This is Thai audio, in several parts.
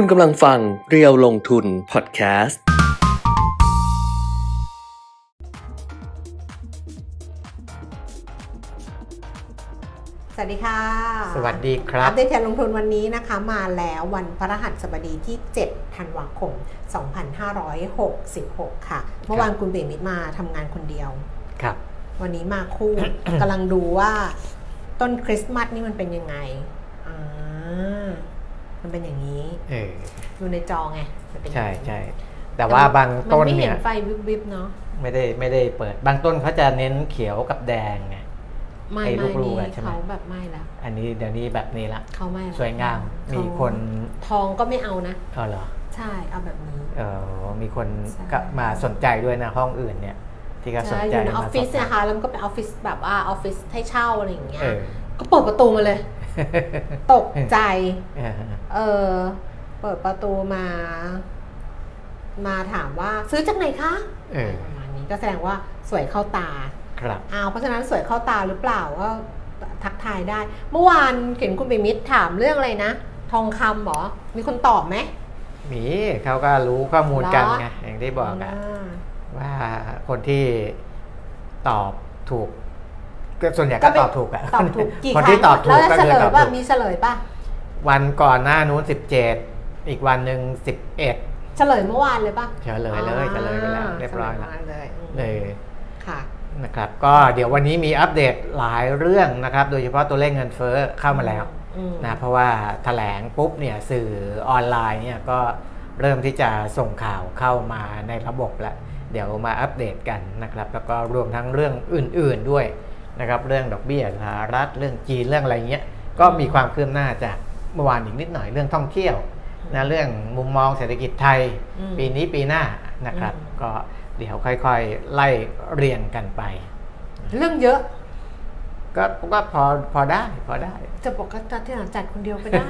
คุณกำลังฟังเรียวลงทุนพอดแคสต์ สวัสดีค่ะสวัสดีครัอับ ปเดตการลงทุนวันนี้นะคะ มาแล้ววันพฤหัสบดีที่ 7 ธันวาคม 2566 ค่ะ เมื่อวานคุณเบมิตมาทำงานคนเดียว ครับ วันนี้มาคู่ กำลังดูว่าต้นคริสต์มาสนี่มันเป็นยังไงอ่า มันเป็นอย่างนี้เออดูในจอไงมันเป็นอย่างใช่นี้ใช่แต่ว่าบางต้นมัไม่เห็เนี่นยไฟวิบวิบๆเนาะไม่ได้ไม่ได้เปิด บางต้นเขาจะเน้นเขียวกับแดงไง ไม่ไอ้ไม่ลูกๆนี่อะใช่ไหม เขาแบบไม่แล้วอันนี้เดี๋ยวนี้แบบนี้ละ เขาไม่ละสวยงามเขามีคนทองก็ไม่เอานะ เออเหรอใช่เอาแบบนี้ เออมีคนใช่ ก็มาสนใจด้วยนะห้องอื่นเนี่ย ที่ก็สนใช่ใจอยู่ในออฟฟิศมาสอบถามนะคะแล้วมันก็เป็นออฟฟิศแบบว่าออฟฟิศให้เช่าอะไรอย่างเงี้ย เออก็เปิดประตูมาเลย ตกใจเออเออเปิดประตูมา มาถามว่าซื้อจากไหนคะเออประมาณนี้ก็แสดงว่าสวยเข้าตา ครับอ้าวเพราะฉะนั้นสวยเข้าตาหรือเปล่าก็ทักทายได้ เมื่อวานเห็นคุณเบมิตรถามเรื่องอะไรนะ ทองคำเหรอ มีคนตอบไหมมีเขาก็รู้ข้อมูลกันเหรอไงอย่างที่บอกอะาว่าคนที่ตอบถูก ก็ส่วนใหญ่ก็ก็เป็นตอบถูกอะตอบถูกกี่คนครั้ที่งตอบถูแล้วกก็เฉคือลยตอบป่ะถูกมีเฉลยป่ะวันก่อนหน้านู้นสิบเจ็ดอีกวันหนึ่งสิบเอ็ดเฉลยเมื่อวานเลยป่ะเฉลยเลยเฉลยไปแล้วเรียบร้อยเฉลแล้วเมื่วานเลยอืมเลยค่ะนะครับก็เดี๋ยววันนี้มีอัปเดตหลายเรื่องนะครับ โดยเฉพาะตัวเลขเงินเฟ้อเข้ามาแล้วอืมนะเพราะว่าแถลงปุ๊บเนี่ยสื่อออนไลน์เนี่ยก็เริ่มที่จะส่งข่าวเข้ามาในระบบแล้วเดี๋ยวมาอัปเดตกันนะครับ แล้วก็รวมทั้งเรื่องอื่น ๆด้วย นะครับเรื่องดอกเบี้ยสหรัฐเรื่องจีนเรื่องอะไรเงี้ยก็มีความคืบหน้าจากเมื่อวานอีกนิดหน่อยเรื่องท่องเที่ยวนะเรื่องมุมมองเศรษฐกิจไทยอืมปีนี้ปีหน้านะครับอืมก็เดี๋ยวค่อยๆ ไล่เรียงกันไป เรื่องเยอะ ก็ก็พอพอได้พอได้ จะบอกก็จัดที่หลังจัดคนเดียวก็ได้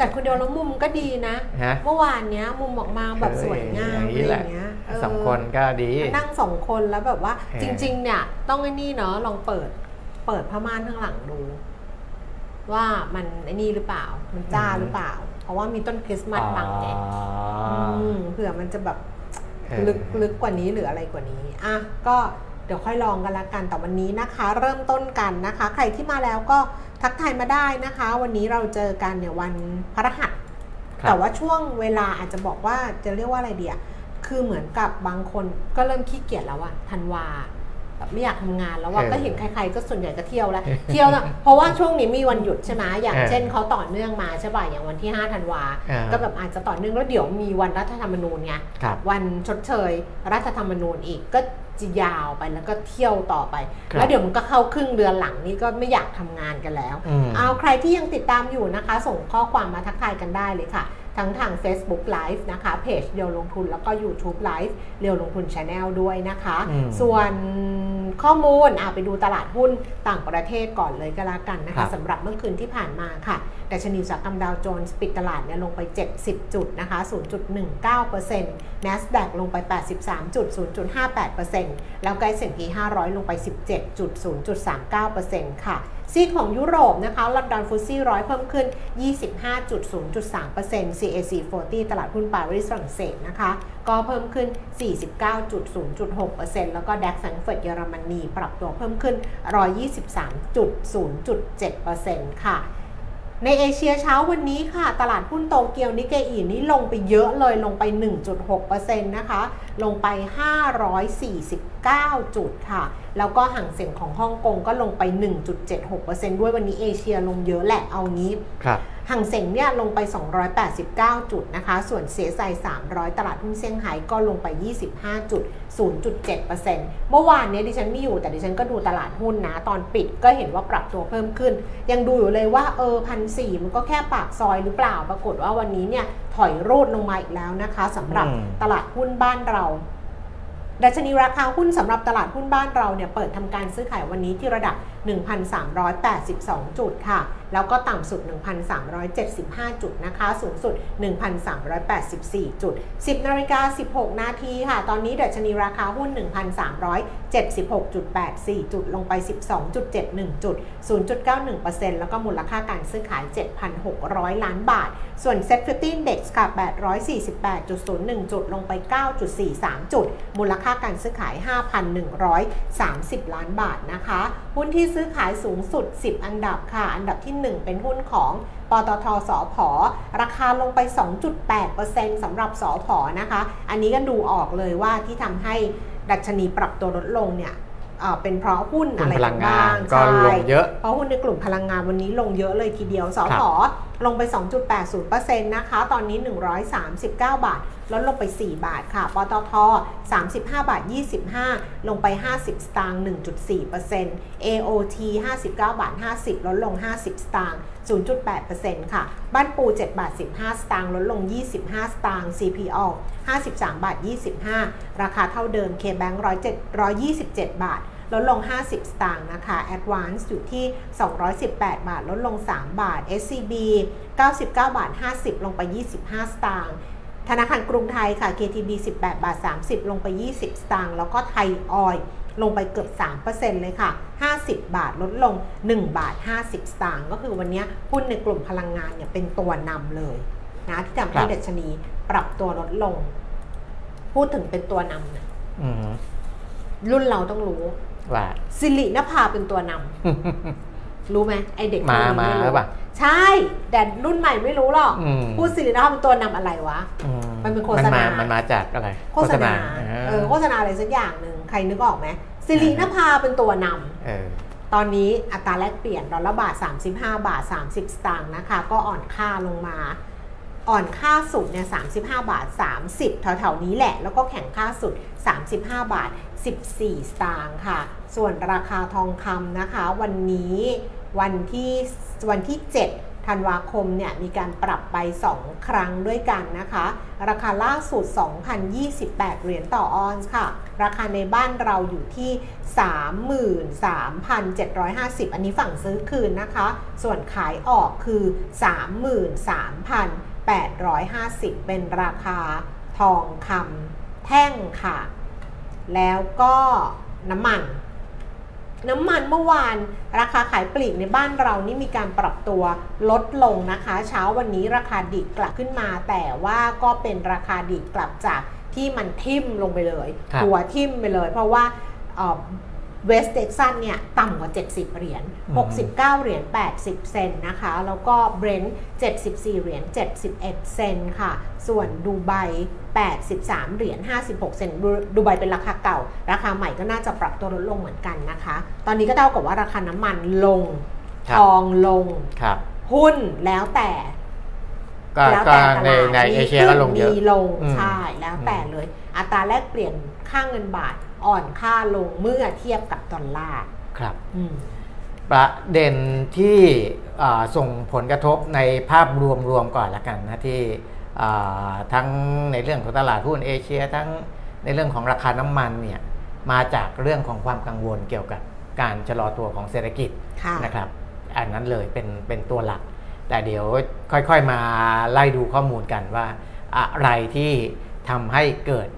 จัดคนเดียวแล้วมุมก็ดีนะ ฮะ เมื่อวานเนี้ยมุมออกมาแบบสวยงามอย่างนี้อะไรแหอละย่างเงี้ยเสองคนก็ดี นั่งสองคนแล้วแบบว่า เออ จริง ๆ เนี่ย ต้องไอ้นี่เนาะลองเปิด เปิดผ้าม่านข้างหลังดู ว่ามันไอ้นี่หรือเปล่า มันจ้าหรือเปล่า เพราะว่ามีต้นคริสต์มาสบังไงอ๋อมเผื่อมันจะแบบเออ ลึกลึกกว่านี้หรืออะไรกว่านี้อะก็ เดี๋ยวค่อยลองกันละกันแต่วันนี้นะคะ เริ่มต้นกันนะคะ ใครที่มาแล้วก็ทักทายมาได้นะคะ วันนี้เราเจอกันเนี่ยวันพฤหัสครับแต่ว่าช่วงเวลาอาจจะบอกว่าจะเรียกว่าอะไรเดียคือเหมือนกับบางคนก็เริ่มขี้เกียจแล้วอะธันวาแบบไม่อยากทำงานแล้วว่าเออก็เห็นใครๆก็ส่วนใหญ่ก็เที่ยวแล้ว เที่ยวนะเพราะว่าช่วงนี้มีวันหยุดใช่ไหมอย่างเออเช่นเขาต่อเนื่องมาใช่ป่ะอย่างวันที่5ธันวาเออก็แบบอาจจะต่อเนื่องแล้วเดี๋ยวมีวันรัฐธรรมนูญไงครับวันชดเชย รัฐธรรมนูญอีกก็ จะยาวไปแล้วก็เที่ยวต่อไปครับแล้วเดี๋ยวมันก็เข้าครึ่งเดือนหลังนี้ก็ไม่อยากทำงานกันแล้วอืมเอาใครที่ยังติดตามอยู่นะคะ ส่งข้อความมาทักทายกันได้เลยค่ะ ทั้งทาง Facebook Live นะคะเพจเรียวลงทุนแล้วก็ YouTube Live เรียวลงทุน Channel ด้วยนะคะอืมส่วนข้อมูลอะไปดูตลาดหุ้นต่างประเทศก่อนเลยก็แล้วกันนะครัคะบสำหรับเมื่อคืนที่ผ่านมาค่ะดัชนีอุตสาหกรรมดาวโจนส์ปิดตลาดเนี่ยลงไป 70 จุดนะคะ 0.19% NASDAQ ลงไป 83 จุด 0.58%แล้วก็ S&P 500 ลงไป 17.0.39%ค่ะ ซีของยุโรปนะคะลอนดอนฟุตซี่ร้อยเพิ่มขึ้น 25.0.3% CAC 40 ตลาดหุ้นปารีสฝรั่งเศสนะคะ ก็เพิ่มขึ้น 49.0.6%แล้วก็ดัคแฟรงเฟิร์ตเยอรมนีปรับตัวเพิ่มขึ้น 123.0.7%ค่ะในเอเชียเช้าวันนี้ค่ะ ตลาดหุ้นโตเกียวนิเกอีนี่ลงไปเยอะเลยลงไป 1.6%นะคะ ลงไป 549 จุดค่ะ แล้วก็ห่างเสียงของฮ่องกงก็ลงไป 1.76%ด้วยวันนี้เอเชียลงเยอะแหละเอางี้ครับห่างเสียงเนี่ยลงไป 289 จุดนะคะ ส่วนเสียไซ300 ตลาดหุ้นเซี่ยงไฮ้ก็ลงไป 25.0.7%เมื่อวานเนี้ยดิฉันไม่อยู่แต่ดิฉันก็ดูตลาดหุ้นนะ ตอนปิดก็เห็นว่าปรับตัวเพิ่มขึ้น ยังดูอยู่เลยว่าเออพันสี่มันก็แค่ปากซอยหรือเปล่า ปรากฏว่าวันนี้เนี่ยถอยรูดลงมาอีกแล้วนะคะสำหรับอืมตลาดหุ้นบ้านเรา ดัชนีราคาหุ้นสำหรับตลาดหุ้นบ้านเราเนี่ยเปิดทำการซื้อขายวันนี้ที่ระดับ1,382 จุดค่ะ แล้วก็ต่ำสุด 1,375 จุดนะคะ สูงสุด 1,384 จุด 10นาฬิกา16 นาทีค่ะ ตอนนี้ดัชนีราคาหุ้น 1,376.84 จุด ลงไป 12.71 จุด 0.91%แล้วก็มูลค่าการซื้อขาย 7,600 ล้านบาท ส่วน Set 50 Index ค่ะ 848.01 จุด ลงไป 9.43 จุด มูลค่าการซื้อขาย 5,130 ล้านบาทนะคะ หุ้นที่ซื้อขายสูงสุด 10 อันดับค่ะ อันดับที่ 1 เป็นหุ้นของปตทสอพอราคาลงไป 2.8%สำหรับสอพอนะคะ อันนี้ก็ดูออกเลยว่าที่ทำให้ดัชนีปรับตัวลดลงเนี่ยเอ่อเป็นเพราะหุ้นหุ้นอะไรพลังงานบ้างก็ใช่ลงเยอะเพราะหุ้นในกลุ่มพลังงานวันนี้ลงเยอะเลยทีเดียวสอพอ ลงไป 2.80%นะคะ ตอนนี้ 139 บาท ลดลงไป 4 บาทค่ะ ปตท 35 บาท 25 ลงไป 50 สตางค์ 1.4% AOT 59 บาท 50 ลดลง 50 สตางค์ 0.8%ค่ะ บ้านปู 7 บาท 15 สตางค์ ลดลง 25 สตางค์ CPO 53 บาท 25 ราคาเท่าเดิม KBank 107 127 บาท ลดลง 50 สตางค์นะคะ Advance อยู่ที่ 218 บาท ลดลง 3 บาท SCB 99 บาท 50 ลงไป 25 สตางค์ธนาคารกรุงไทยค่ะ KTB 18 บาท 30 ลงไป 20 สตางค์ แล้วก็ไทยออยล์ลงไปเกือบ 3%เลยค่ะ 50 บาทลดลง 1 บาท 50 สตางค์ ก็คือวันนี้หุ้นในกลุ่มพลังงานเนี่ยเป็นตัวนำเลยนะที่ทำให้ครับดัชนีปรับตัวลดลง พูดถึงเป็นตัวนำเนี่ยอืมรุ่นเราต้องรู้ ว่าสิรินภาเป็นตัวนำรู้ไหมไอเด็กมารุ่นนี้มาไรู้หรือเปล่าใช่แต่รุ่นใหม่ไม่รู้หรอกอืมพูดสิรินภาเป็นตัวนำอะไรวะอืมันเป็นโฆษณานมันมาจากอะไร โฆษณาอ่เออโฆษณาอะไรสักอย่างหนึ่งใครนึกออกไหมสิรินภาเป็นตัวนำเออตอนนี้อัตราแลกเปลี่ยนดอลลาร์บาท 35 บาท 30 สตางค์นะคะ ก็อ่อนค่าลงมาอ่อนค่าสุดเนี่ย35 บาท 30 แถวๆนี้แหละ แล้วก็แข่งค่าสุด 35 บาท 14 สตางค์ค่ะ ส่วนราคาทองคำนะคะ วันนี้วันที่วันที่ 7 ธันวาคมเนี่ยมีการปรับไป 2 ครั้งด้วยกันนะคะ ราคาล่าสุด 2,028 เหรียญต่อออนซ์ค่ะ ราคาในบ้านเราอยู่ที่ 33,750 อันนี้ฝั่งซื้อคืนนะคะ ส่วนขายออกคือ 33,850 เป็นราคาทองคำแท่งค่ะ แล้วก็น้ำมัน น้ำมันเมื่อวานราคาขายปลีกในบ้านเรานี่มีการปรับตัวลดลงนะคะ เช้าวันนี้ราคาดิบกลับขึ้นมา แต่ว่าก็เป็นราคาดิบกลับจากที่มันทิ่มลงไปเลยครับหัวทิ่มไปเลย เพราะว่า เวสเท็กซัสเนี่ยต่ำกว่า 70 เหรียญ 69 เหรียญ 80 เซนต์นะคะ แล้วก็เบรนท์74 เหรียญ 71 เซนต์ค่ะ ส่วนดูไบ 83 เหรียญ 56 เซนต์ดูดูไบเป็นราคาเก่า ราคาใหม่ก็น่าจะปรับตัวลดลงเหมือนกันนะคะ ตอนนี้ก็เท่ากับว่าราคาน้ำมันลงครับทองลงครับหุ้นแล้วแต่ก็แล้วก็แต่ตในลาดในมีเอเชียขึ้ก็นลงเยอะมีลงอืมใช่แล้วแต่เลย อัตราแลกเปลี่ยนค่าเงินบาท อ่อนค่าลงเมื่อเทียบกับดอลลาร์ครับอืมประเด็นที่อ่าส่งผลกระทบในภาพรวมๆก่อนละกันนะที่อ่าทั้งในเรื่องของตลาดหุ้นเอเชีย ทั้งในเรื่องของราคาน้ำมันเนี่ยมาจากเรื่องของความกังวลเกี่ยวกับการชะลอตัวของเศรษฐกิจค่ะนะครับอันนั้นเลยเป็นเป็นตัวหลัก แต่เดี๋ยวค่อยๆมาไล่ดูข้อมูลกันว่า อะไรที่ทำให้เกิดเอ่อ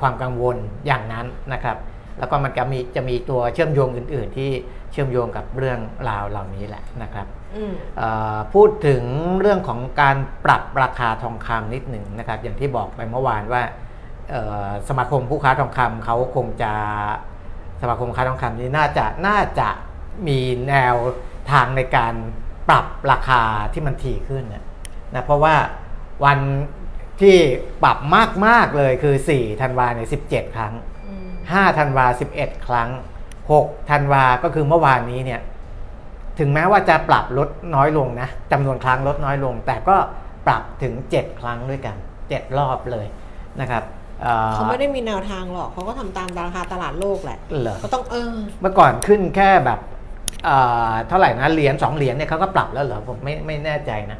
ความกังวลอย่างนั้นนะครับ แล้วก็มันก็มีจะมีตัวเชื่อมโยงอื่น ๆ ที่เชื่อมโยงกับเรื่องราวเหล่านี้แหละนะครับอืมเอ่อพูดถึงเรื่องของการปรับราคาทองคำนิดหนึ่งนะครับ อย่างที่บอกไปเมื่อวานว่าเอ่อสมาคมผู้ค้าทองคำเขาคงจะสมาคมค้าทองคำนี้น่าจะน่าจะมีแนวทางในการปรับราคาที่มันถี่ขึ้นนะนะเพราะว่าวัน ที่ปรับมาก ๆ เลยคือ 4 ธันวาเนี่ย17 ครั้งอืม5ธันวา 11 ครั้ง 6 ธันวาก็คือเมื่อวานนี้เนี่ย ถึงแม้ว่าจะปรับลดน้อยลงนะจำนวนครั้งลดน้อยลง แต่ก็ปรับถึง 7 ครั้งด้วยกัน 7 รอบเลยนะครับอ่อเขาไม่ได้มีแนวทางหรอกเขาก็ทำตามราคาตลาดโลกแหละเหรอก็ต้องเออเมื่อก่อนขึ้นแค่แบบเอ่อเท่าไหร่นะเหรียญสองเหรียญเนี่ยเขาก็ปรับแล้วเหรอผมไม่ไม่แน่ใจนะ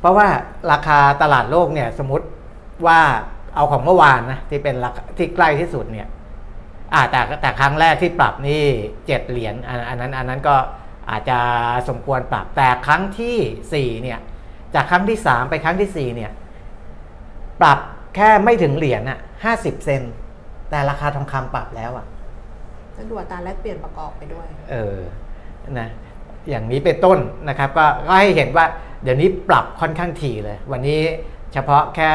เพราะว่าราคาตลาดโลกเนี่ยสมมติ ว่าเอาของเมื่อวานนะที่เป็นราคาที่ใกล้ที่สุดเนี่ยอ่าแต่แต่ครั้งแรกที่ปรับนี่เจ็ดเหรียญอันอันนั้นอันนั้นก็อาจจะสมควรปรับแต่ครั้งที่สี่เนี่ยจากครั้งที่สามไปครั้งที่สี่เนี่ยปรับแค่ไม่ถึงเหรียญอะห้าสิบเซนแต่ราคาทองคำปรับแล้วอะแล้วดูอัตราแลกเปลี่ยนประกอบไปด้วย เออนะอย่างนี้เป็นต้นนะครับ ก็ก็ให้เห็นว่าเดี๋ยวนี้ปรับค่อนข้างถี่เลย วันนี้ เฉพาะแค่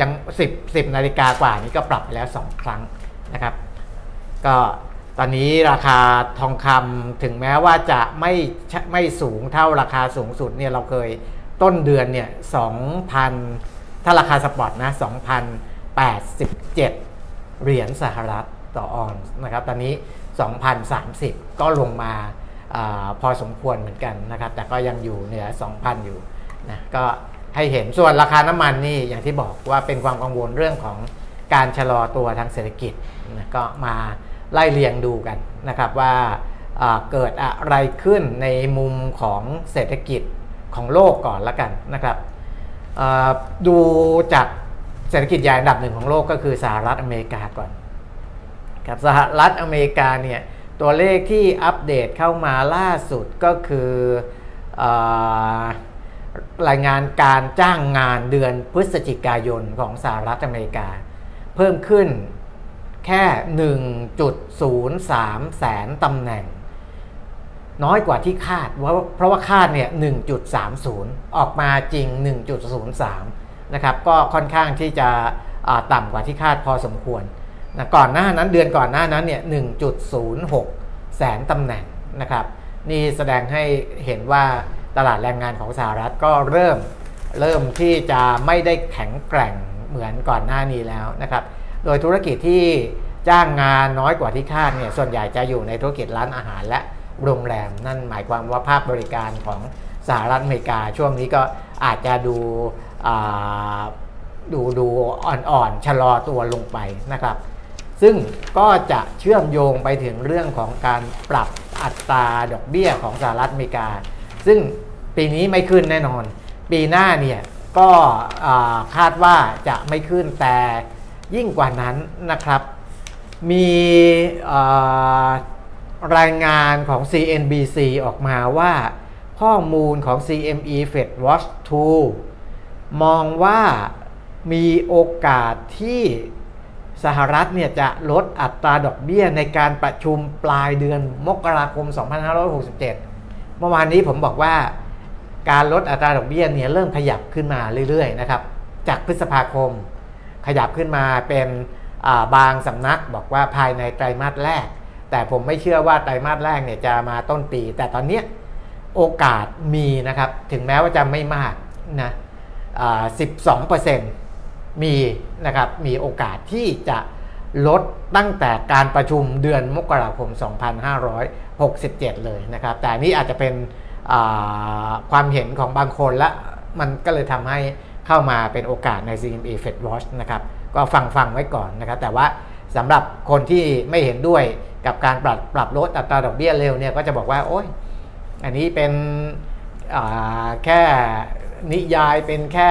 ยัง10 10นาฬิกากว่านี้ก็ปรับไปแล้ว 2 ครั้งนะครับ ก็ตอนนี้ราคาทองคำถึงแม้ว่าจะไม่ไม่สูงเท่าราคาสูงสุดเนี่ยเราเคยต้นเดือนเนี่ย2,000 ถ้าราคาสปอร์ตนะ2,087 เหรียญสหรัฐต่อออนนะครับ ตอนนี้ 2,030 ก็ลงมาอพอสมควรเหมือนกันนะครับ แต่ก็ยังอยู่เหนือ 2,000 อยู่ นะก็ให้เห็นส่วนราคาน้ำมันนี่อย่างที่บอกว่าเป็นความกังวลเรื่องของการชะลอตัวทางเศรษฐกิจนะก็มาไล่เรียงดูกันนะครับว่าเกิดอะไรขึ้นในมุมของเศรษฐกิจของโลกก่อนละกันนะครับดูจากเศรษฐกิจใหญ่อันดับหนึ่งของโลกก็คือสหรัฐอเมริกาก่อนครับสหรัฐอเมริกาเนี่ยตัวเลขที่อัปเดตเข้ามาล่าสุดก็คืออ รายงานการจ้างงานเดือนพฤศจิกายนของสหรัฐอเมริกา เพิ่มขึ้นแค่ 1.03 แสนตำแหน่ง น้อยกว่าที่คาดเพราะเพราะว่าคาดเนี่ย 1.30 ออกมาจริง 1.03 นะครับ ก็ค่อนข้างที่จะต่ำกว่าที่คาดพอสมควรนะก่อนหน้านั้นเดือนก่อนหน้านั้นเนี่ย 1.06 แสนตำแหน่งนะครับ นี่แสดงให้เห็นว่า ตลาดแรงงานของสหรัฐก็เริ่มเริ่มที่จะไม่ได้แข็งแกร่งเหมือนก่อนหน้านี้แล้วนะครับ โดยธุรกิจที่จ้างงานน้อยกว่าที่คาดเนี่ยส่วนใหญ่จะอยู่ในธุรกิจร้านอาหารและโรงแรม นั่นหมายความว่าภาคบริการของสหรัฐอเมริกาช่วงนี้ก็อาจจะดูดูดูอ่อนๆชะลอตัวลงไปนะครับ ซึ่งก็จะเชื่อมโยงไปถึงเรื่องของการปรับอัตราดอกเบี้ยของสหรัฐอเมริกา ซึ่งปีนี้ไม่ขึ้นแน่นอน ปีหน้าเนี่ยก็คาดว่าจะไม่ขึ้นแต่ยิ่งกว่านั้นนะครับ มีรายงานของ CNBC ออกมาว่าข้อมูลของ CME Fed Watch 2 มองว่ามีโอกาสที่สหรัฐเนี่ยจะลดอัตราดอกเบี้ยในการประชุมปลายเดือนมกราคม 2567 เมื่อวานนี้ผมบอกว่าการลดอัตราดอกเบี้ยเนี่ยเริ่มขยับขึ้นมาเรื่อยๆนะครับจากพฤษภาคม ขยับขึ้นมาเป็นาบางสำนักบอกว่าภายในไตรมาสแรก แต่ผมไม่เชื่อว่าไตรมาสแรกเนี่ยจะมาต้นปี แต่ตอนนี้โอกาสมีนะครับ ถึงแม้ว่าจะไม่มากนะอ่า12%มีนะครับ มีโอกาสที่จะ ลดตั้งแต่การประชุมเดือนมกราคม 2567 เลยนะครับ แต่นี่อาจจะเป็นความเห็นของบางคนและมันก็เลยทำให้เข้ามาเป็นโอกาสใน CME Fed Watch นะครับก็ฟังฟังไว้ก่อนนะครับ แต่ว่าสำหรับคนที่ไม่เห็นด้วยกับการปรับปรับลดอัตราดอกเบี้ยเร็วเนี่ยก็จะบอกว่าโอ้ยอันนี้เป็นแค่นิยายเป็นแค่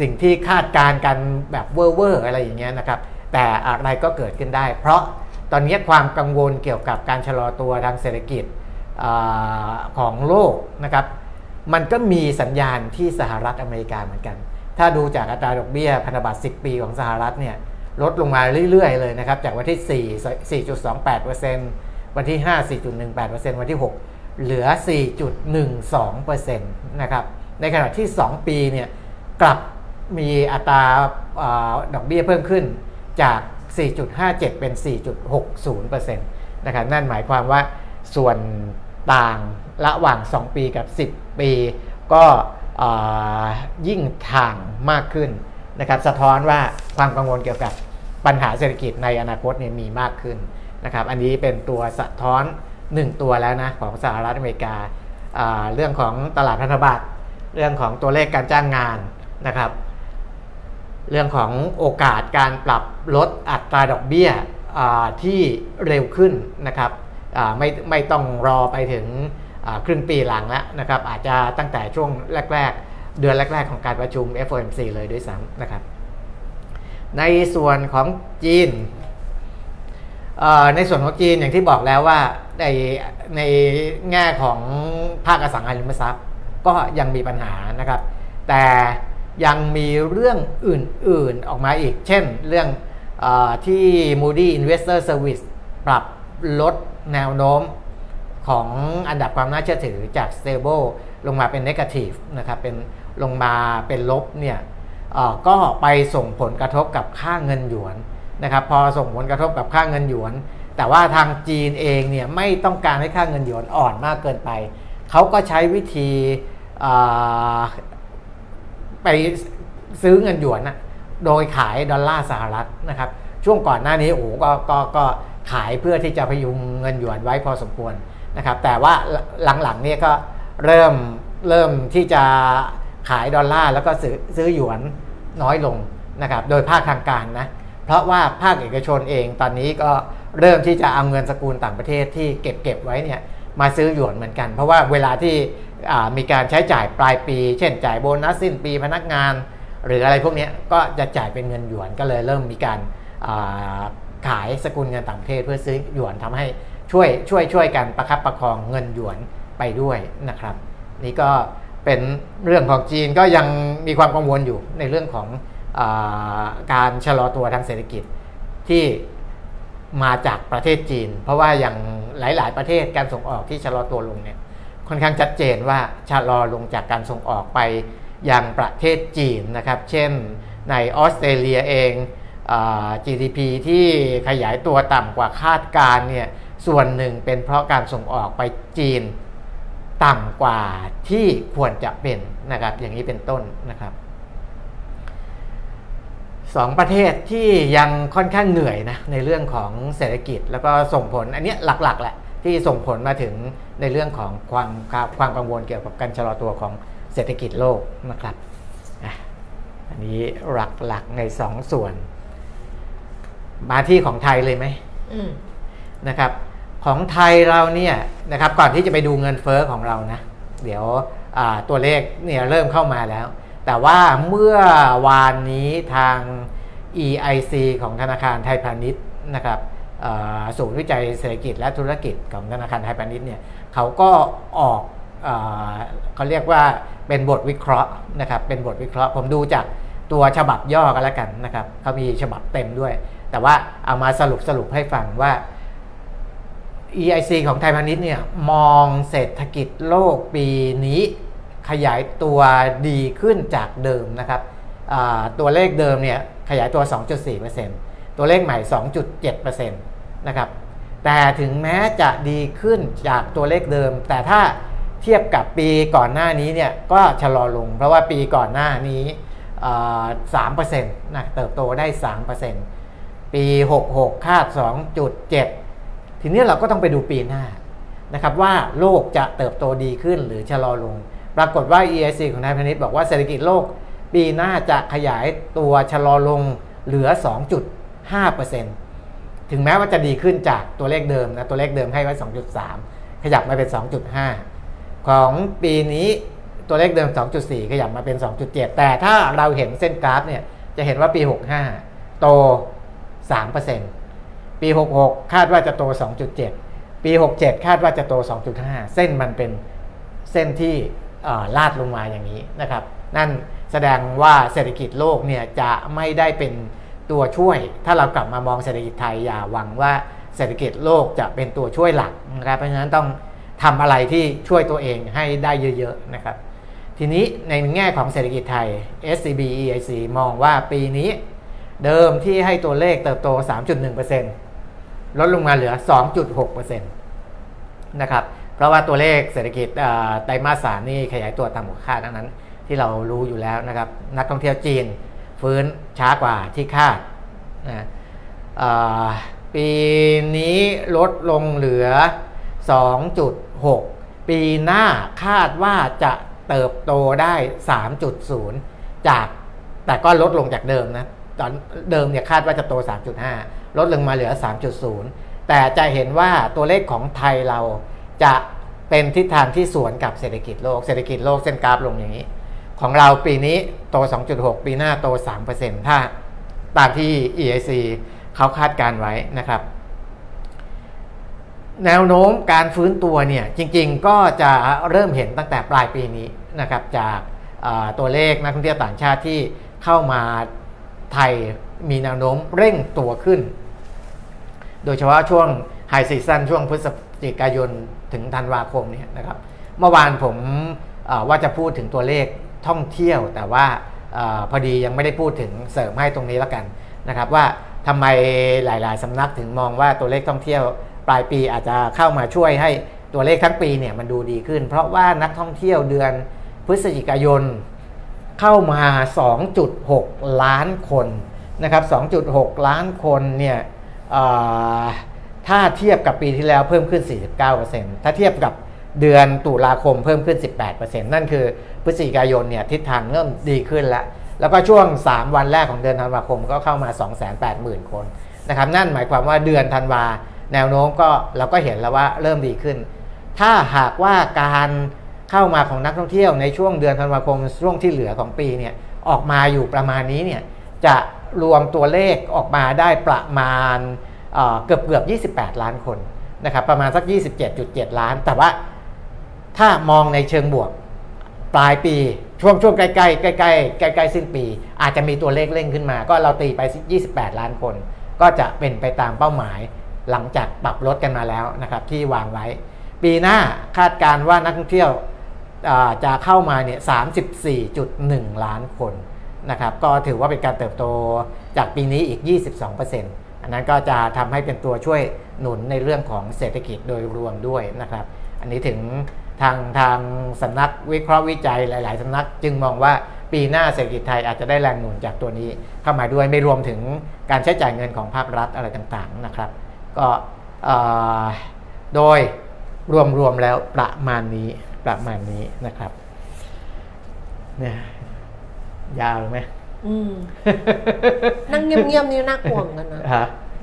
สิ่งที่คาดการณ์กันแบบเว่อร์ๆอะไรอย่างเงี้ยนะครับ แต่อะไรก็เกิดขึ้นได้ เพราะตอนนี้ความกังวลเกี่ยวกับการชะลอตัวทางเศรษฐกิจอของโลกนะครับมันก็มีสัญญาณที่สหรัฐอเมริกาเหมือนกัน ถ้าดูจากอัตราดอกเบี้ยพันธบัตร 10 ปีของสหรัฐเนี่ยลดลงมาเรื่อยๆเลยนะครับ จากวันที่ 4 4.28%วันที่ 5 4.18%วันที่ 6 เหลือ 4.12%นะครับในขณะที่ 2 ปีเนี่ยกลับมีอัตราอาดอกเบี้ยเพิ่มขึ้น จาก 4.57 เป็น 4.60%นะครับนั่นหมายความว่าส่วนต่างระหว่าง 2 ปีกับ 10 ปี ก็ยิ่งห่างมากขึ้นนะครับสะท้อนว่าความกังวลเกี่ยวกับปัญหาเศรษฐกิจในอนาคตเนี่ยมีมากขึ้นนะครับอันนี้เป็นตัวสะท้อน 1 ตัวแล้วนะของสหรัฐอเมริกาาเรื่องของตลาดพันธบัตรเรื่องของตัวเลขการจ้างงานนะครับ เรื่องของโอกาสการปรับลดอัตราดอกเบี้ยที่เร็วขึ้นนะครับไม่ไม่ต้องรอไปถึงครึ่งปีหลังแล้วนะครับ อาจจะตั้งแต่ช่วงแรก ๆ เดือนแรก ๆ ของการประชุม FOMC เลยด้วยซ้ำนะครับ ในส่วนของจีน ในส่วนของจีนอย่างที่บอกแล้วว่าในในแง่ของภาคอสังหาริมทรัพย์ ก็ยังมีปัญหานะครับ แต่ ยังมีเรื่องอื่นๆออกมาอีก เช่นเรื่องอที่ Moody Investor Service ปรับลดแนวโน้มของอันดับความน่าเชื่อถือจาก stable ลงมาเป็น negative นะครับเป็นลงมาเป็นลบเนี่ยก็ไปส่งผลกระทบกับค่าเงินหยวนนะครับพอส่งผลกระทบกับค่าเงินหยวน แต่ว่าทางจีนเองเนี่ยไม่ต้องการให้ค่าเงินหยวนอ่อนมากเกินไป เขาก็ใช้วิธี ไปซื้อเงินหยวนนะโดยขายดอลลาร์สหรัฐนะครับ ช่วงก่อนหน้านี้โอ้ก็ก็ก็ขายเพื่อที่จะพยุงเงินหยวนไว้พอสมควรนะครับ แต่ว่าหลังๆเนี่ยก็เริ่มเริ่มที่จะขายดอลลาร์แล้วก็ซื้อซื้อหยวนน้อยลงนะครับ โดยภาคทางการนะ เพราะว่าภาคเอกชนเองตอนนี้ก็เริ่มที่จะเอาเงินสกุลต่างประเทศที่เก็บเก็บไว้เนี่ย มาซื้อหยวนเหมือนกัน เพราะว่าเวลาที่มีการใช้จ่ายปลายปี เช่นจ่ายโบนัสสิ้นปีพนักงาน หรืออะไรพวกนี้ก็จะจ่ายเป็นเงินหยวนก็เลยเริ่มมีการขายสกุลเงินต่างประเทศเพื่อซื้อหยวนทำให้ช่วยช่วยช่วยกันประคับประคองเงินหยวนไปด้วยนะครับ นี่ก็เป็นเรื่องของจีนก็ยังมีความกังวลอยู่ในเรื่องของอการชะลอตัวทางเศรษฐกิจที่ มาจากประเทศจีน เพราะว่าอย่างหลาย ๆ ประเทศการส่งออกที่ชะลอตัวลงเนี่ยค่อนข้างชัดเจนว่าชะลอลงจากการส่งออกไปยังประเทศจีนนะครับ เช่นในออสเตรเลียเอง GDP ที่ขยายตัวต่ำกว่าคาดการเนี่ยส่วนหนึ่งเป็นเพราะการส่งออกไปจีนต่ำกว่าที่ควรจะเป็นนะครับ อย่างนี้เป็นต้นนะครับ สองประเทศที่ยังค่อนข้างเหนื่อยนะในเรื่องของเศรษฐกิจแล้วก็ส่งผลอันนี้หลักๆแหละที่ส่งผลมาถึงในเรื่องของความความกังวลเกี่ยวกับการชะลอตัวของเศรษฐกิจโลกนะครับอันนี้หลักๆในสองส่วน มาที่ของไทยเลยไหมนะครับ ของไทยเราเนี่ยนะครับก่อนที่จะไปดูเงินเฟอ้อของเรานะ เดี๋ยวตัวเลขเนี่ยเริ่มเข้ามาแล้ว แต่ว่าเมื่อวานนี้ทาง EIC ของธนาคารไทยพาณิชย์นะครับศูนย์วิจัยเศรษฐกิจและธุรกิจของธนาคารไทยพาณิชย์เนี่ยเขาก็ออกเขาเรียกว่าเป็นบทวิเคราะห์นะครับเป็นบทวิเคราะห์ ผมดูจากตัวฉบับย่อกันแล้วกันนะครับเขามีฉบับเต็มด้วย แต่ว่าเอามาสรุปสรุปให้ฟังว่า EIC ของไทยพาณิชย์เนี่ยมองเศรษฐกิจโลกปีนี้ ขยายตัวดีขึ้นจากเดิมนะครับตัวเลขเดิมเนี่ยขยายตัว 2.4%ตัวเลขใหม่ 2.7%นะครับแต่ถึงแม้จะดีขึ้นจากตัวเลขเดิม แต่ถ้าเทียบกับปีก่อนหน้านี้เนี่ยก็ชะลอลง เพราะว่าปีก่อนหน้านี้สามเปอร์เซ็นต์นะเติบโตได้สามเปอร์เซ็นต์ปี 66 คาด 2.7 ทีนี้เราก็ต้องไปดูปีหน้านะครับว่าโลกจะเติบโตดีขึ้นหรือชะลอลง ปรากฏว่า EIC ของนายพนิษบอกว่าเศรษฐกิจโลกปีหน้าจะขยายตัวชะลอลงเหลือ 2.5%ถึงแม้ว่าจะดีขึ้นจากตัวเลขเดิมนะ ตัวเลขเดิมให้ไว้ 2.3 ขยับมาเป็น 2.5 ของปีนี้ตัวเลขเดิม 2.4 ขยับมาเป็น 2.7 แต่ถ้าเราเห็นเส้นกราฟเนี่ยจะเห็นว่าปี 65 โต 3%ปี 66 คาดว่าจะโต 2.7 ปี 67 คาดว่าจะโต 2.5 เส้นมันเป็นเส้นที่ ลาดลงมาอย่างนี้นะครับ นั่นแสดงว่าเศรษฐกิจโลกเนี่ยจะไม่ได้เป็นตัวช่วย ถ้าเรากลับมามองเศรษฐกิจไทยอย่าหวังว่าเศรษฐกิจโลกจะเป็นตัวช่วยหลักนะครับ เพราะฉะนั้นต้องทำอะไรที่ช่วยตัวเองให้ได้เยอะๆนะครับ ทีนี้ในแง่ของเศรษฐกิจไทย SCB EIC มองว่าปีนี้เดิมที่ให้ตัวเลขเติบโต 3.1%ลดลงมาเหลือ 2.6%นะครับ เพราะว่าตัวเลขเศรษฐกิจไตรมาสสามนี่ขยายตัวตามหัวคาดดังนั้น ที่เรารู้อยู่แล้วนะครับ นักท่องเที่ยวจีนฟื้นช้ากว่าที่คาดนะปีนี้ลดลงเหลือ 2.6 ปีหน้าคาดว่าจะเติบโตได้ 3.0 จาก แต่ก็ลดลงจากเดิมนะ ตอนเดิมเนี่ยคาดว่าจะโต 3.5 ลดลงมาเหลือ 3.0 แต่จะเห็นว่าตัวเลขของไทยเรา จะเป็นทิศทางที่สวนกับเศรษฐกิจโลก เศรษฐกิจโลกเส้นกราฟลงอย่างนี้ ของเราปีนี้โต 2.6 ปีหน้าโต 3%ถ้าตามที่ EIC เขาคาดการไว้นะครับ แนวโน้มการฟื้นตัวเนี่ยจริงๆก็จะเริ่มเห็นตั้งแต่ปลายปีนี้นะครับจากตัวเลขนักท่องเที่ยวต่างชาติที่เข้ามาไทยมีแนวโน้มเร่งตัวขึ้น โดยเฉพาะช่วงไฮซีซันช่วงพฤศจิกายน ถึงธันวาคมเนี่ยนะครับ เมื่อวานผมว่าจะพูดถึงตัวเลขท่องเที่ยว แต่ว่าอพอดียังไม่ได้พูดถึงเสริมให้ตรงนี้แล้วกันนะครับ ว่าทำไมหลาย ๆสำนักถึงมองว่าตัวเลขท่องเที่ยว ปลายปีอาจจะเข้ามาช่วยให้ตัวเลขทั้งปีเนี่ยมันดูดีขึ้น เพราะว่านักท่องเที่ยวเดือนพฤศจิกายนเข้ามา 2.6 ล้านคนนะครับ 2.6 ล้านคนเนี่ย ถ้าเทียบกับปีที่แล้วเพิ่มขึ้น 49%ถ้าเทียบกับเดือนตุลาคมเพิ่มขึ้น 18%นั่นคือพฤศจิกายนเนี่ยทิศทางเริ่มดีขึ้นแล้ว แล้วก็ช่วง 3 วันแรกของเดือนธันวาคมก็เข้ามา 280,000 คนนะครับนั่นหมายความว่าเดือนธันวาแนวโน้มก็เราก็เห็นแล้วว่าเริ่มดีขึ้น ถ้าหากว่าการเข้ามาของนักท่องเที่ยวในช่วงเดือนธันวาคมช่วงที่เหลือของปีเนี่ยออกมาอยู่ประมาณนี้เนี่ยจะรวมตัวเลขออกมาได้ประมาณ เกือบเกือบ28 ล้านคนนะครับประมาณสัก 27.7 ล้าน แต่ว่าถ้ามองในเชิงบวกปลายปีช่วงช่วงใกล้ใกล้ใกล้ใกล้ใกล้สิ้นปี อาจจะมีตัวเลขเร่งขึ้นมา ก็เราตีไป 28 ล้านคน ก็จะเป็นไปตามเป้าหมายหลังจากปรับลดกันมาแล้วนะครับที่วางไว้ ปีหน้าคาดการว่านักท่องเที่ยวจะเข้ามาเนี่ย 34.1 ล้านคนนะครับก็ถือว่าเป็นการเติบโตจากปีนี้อีก 22% อันนั้นก็จะทำให้เป็นตัวช่วยหนุนในเรื่องของเศรษฐกิจโดยรวมด้วยนะครับ อันนี้ถึงทางทางสำนักวิเคราะห์วิจัยหลาย ๆสำนัก จึงมองว่าปีหน้าเศรษฐกิจไทยอาจจะได้แรงหนุนจากตัวนี้เข้ามาด้วยไม่รวมถึงการใช้จ่ายเงินของภาครัฐอะไรต่างๆนะครับ ก็โดยรวมๆแล้วประมาณนี้ประมาณนี้นะครับเนี่ยยาวไหม นั่งเงียบๆนี่น่ากลัวเหมือนกันนะ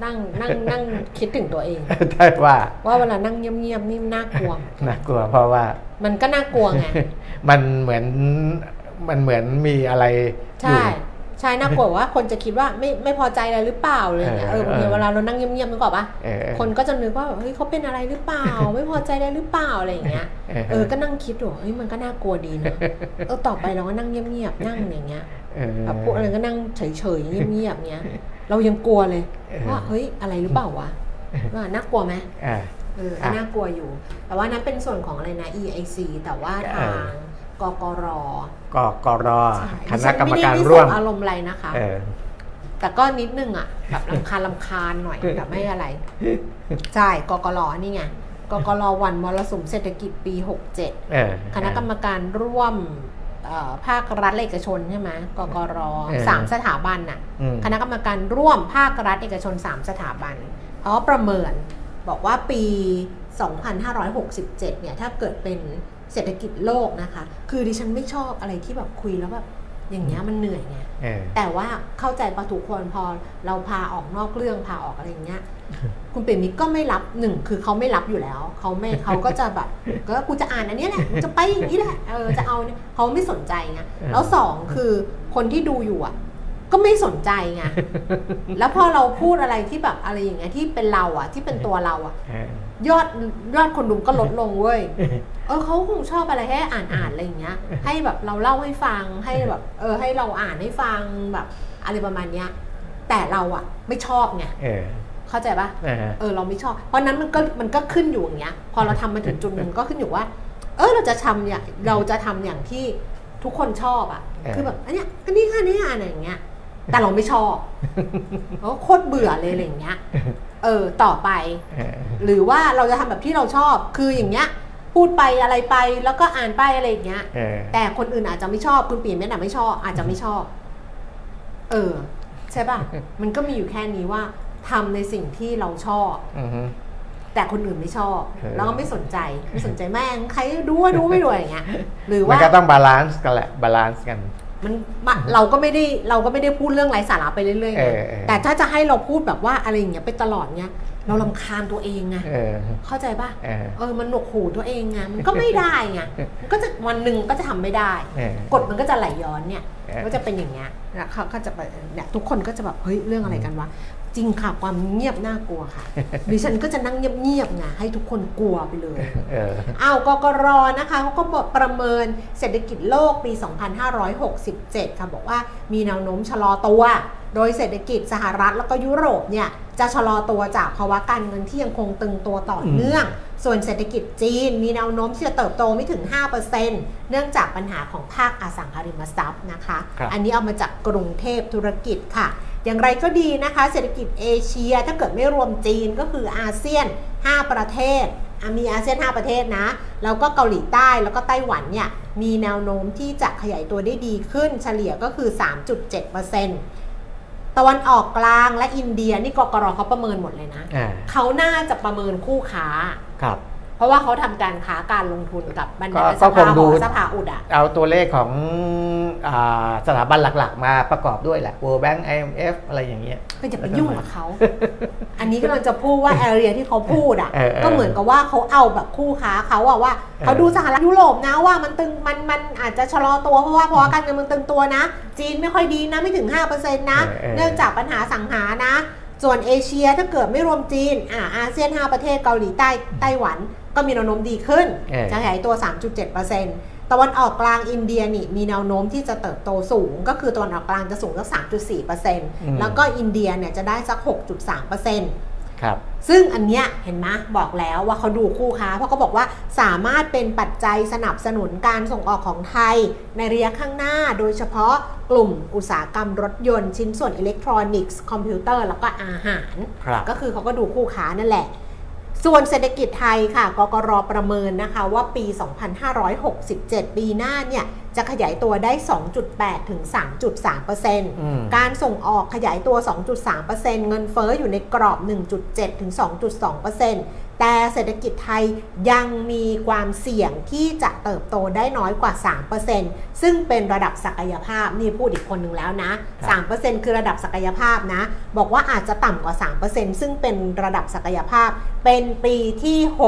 นั่งนั่งนั่งคิดถึงตัวเองใช่ว่า ว่าเวลานั่งเงียบๆนี่น่ากลัวน่ากลัวเพราะว่า มันก็น่ากลัวไงมันเหมือนมันเหมือนมีอะไรใช่ใช่น่ากลัวว่าคนจะคิดว่าไม่ไม่พอใจอะไรหรือเปล่าเลยเนี่ยเออบางทีเวลาเรานั่งเงียบๆนึกออกปะคนก็จะนึกว่าเฮ้ยเขาเป็นอะไรหรือเปล่า ไม่พอใจอะไรหรือเปล่าอะไรอย่างเงี้ยเออก็นั่งคิดว่าเฮ้ยมันก็น่ากลัวดีนะเออต่อไปเราก็นั่งเงียบๆนั่งอย่างเงี้ย แบบพวกอะไรก็นั่งเฉยๆเงียบๆเงี้ย เรายังกลัวเลยว่าเฮ้ยอะไรหรือเปล่าวะว่าน่ากลัวไหมเออน่ากลัวอยู่ แต่ว่านั้นเป็นส่วนของอะไรนะ EIC แต่ว่าทางกกรกกรคณะกรรมการร่วมอารมณ์อะไรนะคะแต่ก็นิดนึงอะแบบลำคาญลำคาญหน่อยแต่ไม่อะไรใช่กกรนี่ไงกกรวันมรสุมเศรษฐกิจปี 67คณะกรรมการร่วม ภาครัฐเอกชนใช่ไหมกกรสามสถาบันน่ะคณะกรรมการร่วมภาครัฐเอกชน 3 สถาบันเขาประเมินบอกว่าปี 2567 เนี่ยถ้าเกิดเป็นเศรษฐกิจโลกนะคะ คือดิฉันไม่ชอบอะไรที่แบบคุยแล้วแบบอย่างเงี้ยมันเหนื่อยไงแต่ว่าเข้าใจประทุกคนพอเราพาออกนอกเรื่องพาออกอะไรเงี้ย คุณเปรมิกก็ไม่รับหนึ่งคือเขาไม่รับอยู่แล้วเขาไม่เขาก็จะแบบก็กูจะอ่านอันนี้แหละจะไปอย่างนี้แหละเออจะเอาเนี่ยเขาไม่สนใจไงแล้วสองคือคนที่ดูอยู่อะ ก็ไม่สนใจไงแล้วพอเราพูดอะไรที่แบบอะไรอย่างเงี้ยที่เป็นเราอะ ที่เป็นตัวเราอะยอดยอดคนดูก็ลดลงเว้ย เออเขาคงชอบอะไรให้อ่านอ่านอะไรอย่างเงี้ย ให้แบบเราเล่าให้ฟังให้แบบเออให้เราอ่านให้ฟังแบบอะไรประมาณเนี้ย แต่เราอะไม่ชอบไง เข้าใจปะเออเราไม่ชอบ เพราะนั้นมันก็มันก็ขึ้นอยู่อย่างเงี้ย พอเราทำมาถึงจุดหนึ่งก็ขึ้นอยู่ว่า เออเราจะทำอย่างเราจะทำอย่างที่ทุกคนชอบอะคือแบบอันเนี้ยอันนี้ค่ะนี่อ่านอย่างเงี้ย แต่เราไม่ชอบเพราะโคตรเบื่อเลยอะไรอย่างเงี้ย เออต่อไป หรือว่าเราจะทำแบบที่เราชอบ คืออย่างเงี้ยพูดไปอะไรไปแล้วก็อ่านไปอะไรอย่างเงี้ยแต่คนอื่นอาจจะไม่ชอบคุณปีนไม่แต่ไม่ชอบ อาจจะไม่ชอบ เออ ใช่ป่ะ มันก็มีอยู่แค่นี้ว่า ทำในสิ่งที่เราชอบแต่คนอื่นไม่ชอบแล้วก็ไม่สนใจไม่สนใจแม่งใครดูว่าดูไม่ดูอย่างเงี้ยหรือว่ามันก็ต้อง balance กันแหละ balance กัน มันเราก็ไม่ได้เราก็ไม่ได้พูดเรื่องไร้สาระไปเรื่อยๆแต่ถ้าจะให้เราพูดแบบว่าอะไรอย่างเงี้ยไปตลอดเงี้ยเรารำคาญตัวเองไงเออเข้าใจป่ะเออ เออมันหนวกหูตัวเองไงมันก็ไม่ได้ไงมันก็จะวันหนึ่งก็จะทำไม่ได้ เออ กฎมันก็จะไหลย้อนเนี่ย เออ ก็จะเป็นอย่างเงี้ยแล้วเขาก็จะไปเนี่ยทุกคนก็จะแบบเฮ้ยเรื่องอะไรกันวะ จริงค่ะความเงียบน่ากลัวค่ะ ดิฉันก็จะนั่งเงียบๆไงให้ทุกคนกลัวไปเลยเอออ้าวกกรนะคะเขาก็บอกประเมินเศรษฐกิจโลกปี 2567 ค่ะ บอกว่ามีแนวโน้มชะลอตัว โดยเศรษฐกิจสหรัฐแล้วก็ยุโรปเนี่ยจะชะลอตัวจากภาวะการเงินที่ยังคงตึงตัวต่อเนื่อง ส่วนเศรษฐกิจจีนมีแนวโน้มที่จะเติบโตไม่ถึง 5%เนื่องจากปัญหาของภาคอสังหาริมทรัพย์นะคะครับอันนี้เอามาจากกรุงเทพธุรกิจค่ะ อย่างไรก็ดีนะคะเศรษฐกิจเอเชียถ้าเกิดไม่รวมจีนก็คืออาเซียน 5 ประเทศอะมีอาเซียน 5 ประเทศนะ แล้วก็เกาหลีใต้แล้วก็ไต้หวันเนี่ยมีแนวโน้มที่จะขยายตัวได้ดีขึ้นเฉลี่ยก็คือ 3.7%ตะวันออกกลางและอินเดียนี่กกรเขาประเมินหมดเลยนะอ่าเขาน่าจะประเมินคู่ค้าครับเพ ราะว่าเขาทำการค้าการลงทุนกับบรรดาก็สก็คภางหดูอสภาอุดอะเอาตัวเลขของอาสถาบันหลัก ๆ มาประกอบด้วยแหละ World Bank IMF อะไรอย่างเงี้ยก็จะไปยุ่งกับเขา อันนี้กำลังจะพูดว่าแอเรียที่เขาพูดอะเออเออก็เหมือนกับว่าเขาเอาแบบคู่ค้าเขาอะว่าเขาดูสหรัฐยุโรปนะว่ามันตึงมันมันอาจจะชะลอตัวเพราะว่าเพราะว่าการเงินมันตึงตัวนะ จีนไม่ค่อยดีนะไม่ถึง 5%นะ เนื่องจากปัญหาสังหานะ ส่วนเอเชียถ้าเกิดไม่รวมจีนอ่าอาเซียน 5 ประเทศเกาหลีใต้ไต้หวัน ก็มีแนวโน้มดีขึ้นเออจะขยายตัว 3.7%ตะวันออกกลางอินเดียนี่มีแนวโน้มที่จะเติบโตสูง ก็คือตะวันออกกลางจะสูงสัก 3.4%แล้วก็อินเดียเนี่ยจะได้สัก 6.3%ครับซึ่งอันเนี้ยเห็นไหมบอกแล้วว่าเขาดูคู่ค้า เพราะเขาบอกว่าสามารถเป็นปัจจัยสนับสนุนการส่งออกของไทย ในระยะข้างหน้า โดยเฉพาะกลุ่มอุตสาหกรรมรถยนต์ชิ้นส่วนอิเล็กทรอนิกส์คอมพิวเตอร์แล้วก็อาหารครับก็คือเขาก็ดูคู่ค้านั่นแหละ ส่วนเศรษฐกิจไทยค่ะ กกรประเมินนะคะว่าปี 2567 ปีหน้าเนี่ยจะขยายตัวได้ 2.8 ถึง 3.3%อืมการส่งออกขยายตัว 2.3%เงินเฟ้ออยู่ในกรอบ 1.7 ถึง 2.2% แต่เศรษฐกิจไทยยังมีความเสี่ยงที่จะเติบโตได้น้อยกว่า 3%ซึ่งเป็นระดับศักยภาพ นี่พูดอีกคนหนึ่งแล้วนะ 3%คือระดับศักยภาพนะ บอกว่าอาจจะต่ำกว่า 3%ซึ่งเป็นระดับศักยภาพ เป็นปีที่อื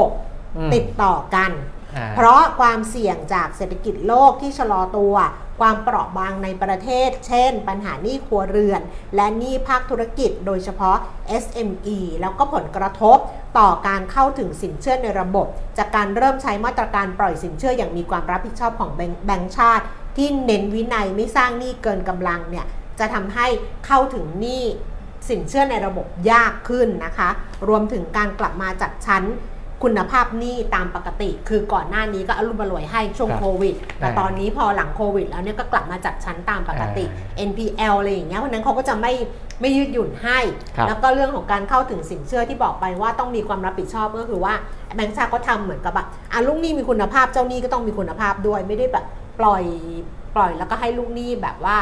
ม6ติดต่อกันอ่าเพราะความเสี่ยงจากเศรษฐกิจโลกที่ชะลอตัว ความเปราะบางในประเทศ เช่น ปัญหาหนี้ครัวเรือน และหนี้ภาคธุรกิจ โดยเฉพาะ SME แล้วก็ผลกระทบต่อการเข้าถึงสินเชื่อในระบบ จากการเริ่มใช้มาตรการปล่อยสินเชื่ออย่างมีความรับผิดชอบของแบงค์แบงก์ชาติ ที่เน้นวินัยไม่สร้างหนี้เกินกำลังเนี่ยจะทำให้เข้าถึงหนี้สินเชื่อในระบบยากขึ้นนะคะ รวมถึงการกลับมาจัดชั้น คุณภาพหนี้ตามปกติ คือก่อนหน้านี้ก็อรุมอร่วยให้ช่วงครับโควิด แต่อ่าตอนนี้พอหลังโควิด แล้วเนี่ยก็กลับมาจัดชั้นตามปกติ NPL อะไรอย่างเงี้ยเพราะฉะนั้นเขาก็จะไม่ไม่ยืดหยุ่นให้ ครับ แล้วก็เรื่องของการเข้าถึงสินเชื่อที่บอกไปว่าต้องมีความรับผิดชอบก็คือว่าแบงก์ชาติก็ทำเหมือนกับแบบอะลูกหนี้มีคุณภาพเจ้าหนี้ก็ต้องมีคุณภาพด้วยไม่ได้แบบปล่อยปล่อยแล้วก็ให้ลูกหนี้แบบว่า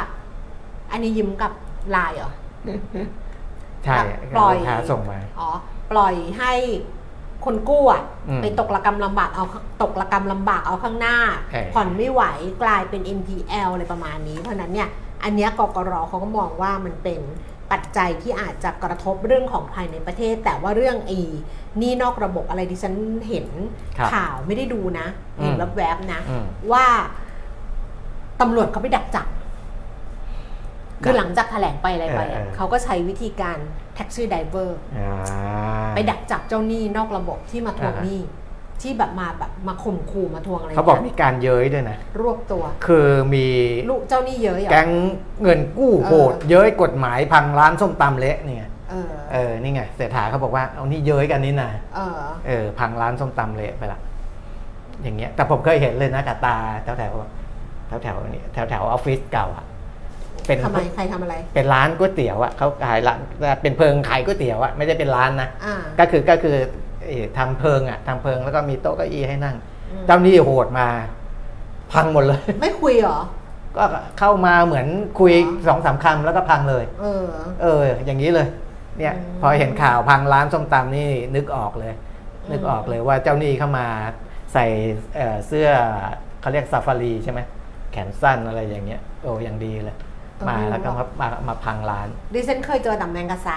อันนี้ยิ้มกับไลน์เหรอ ใช่ปล่อย ลูกค้าส่งมา อ๋อ ปล่อยให้ คนกู้อะอืมไปตกระกรรมลำบากเอาตกระกรรมลำบากเอาข้างหน้าเออผ่อนไม่ไหวกลายเป็น NPL อะไรประมาณนี้ เพราะฉะนั้นเนี่ยอันเนี้ยกกรเขาก็มองว่ามันเป็นปัจจัยที่อาจจะกระทบเรื่องของภายในประเทศ แต่ว่าเรื่องไอ้หนี่นอกระบบอะไรที่ฉันเห็นครับข่าวไม่ได้ดูนะเห็นอืมแวบๆนะอืมว่าตำรวจเขาไปดักจับคือหลังจากแถลงไปอะไรไปอะเออเออเขาก็ใช้วิธีการ taxi driverอ่าไปดักจับเจ้าหนี้นอกระบบที่มาทวงหนี้ที่แบบมาแบบมาข่มขู่มาทวงอะไรเขาบอกงี้มีการเย้ยด้วยนะ รวบตัว คือมีลูกเจ้าหนี้เยอะเหรอแก๊งเงินกู้โหดเออเย้ยกฎหมายพังร้านส้มตำเละเนี่ยเออเออนี่ไงเศรษฐาเขาบอกว่าเอานี่เย้ยกันนี่นะเออเออ พังร้านส้มตำเละไปละอย่างเงี้ยแต่ผมเคยเห็นเลยนะกับตาแถวแถวแถวแถวๆนี่แถวแถวออฟฟิศเก่าอะ เป็นทำไมใครทำอะไร เป็นร้านก๋วยเตี๋ยวอะเขาขายร้านเป็นเพิงขายก๋วยเตี๋ยวอะไม่ได้เป็นร้านนะอ่าก็คือก็คือเอ่อทำเพิงอะทำเพิงแล้วก็มีโต๊ะเก้าอี้ให้นั่งอืมเจ้าหนี้โหดมา พังหมดเลย ไม่คุยเหรอก็เข้ามาเหมือนคุยอ๋อสองสามคำแล้วก็พังเลย เออ เออ อย่างนี้เลย เนี่ยอืมพอเห็นข่าวพังร้านส้มตำนี่นึกออกเลยอืมนึกออกเลยว่าเจ้าหนี้เข้ามาใส่เอ่อเสื้อเขาเรียกซาฟารีใช่ไหมแขนสั้นอะไรอย่างเงี้ย โอ้อย่างดีเลย มาแล้วก็มามามาพังร้าน ดิฉันเคยเจอแต่แมงกะไซ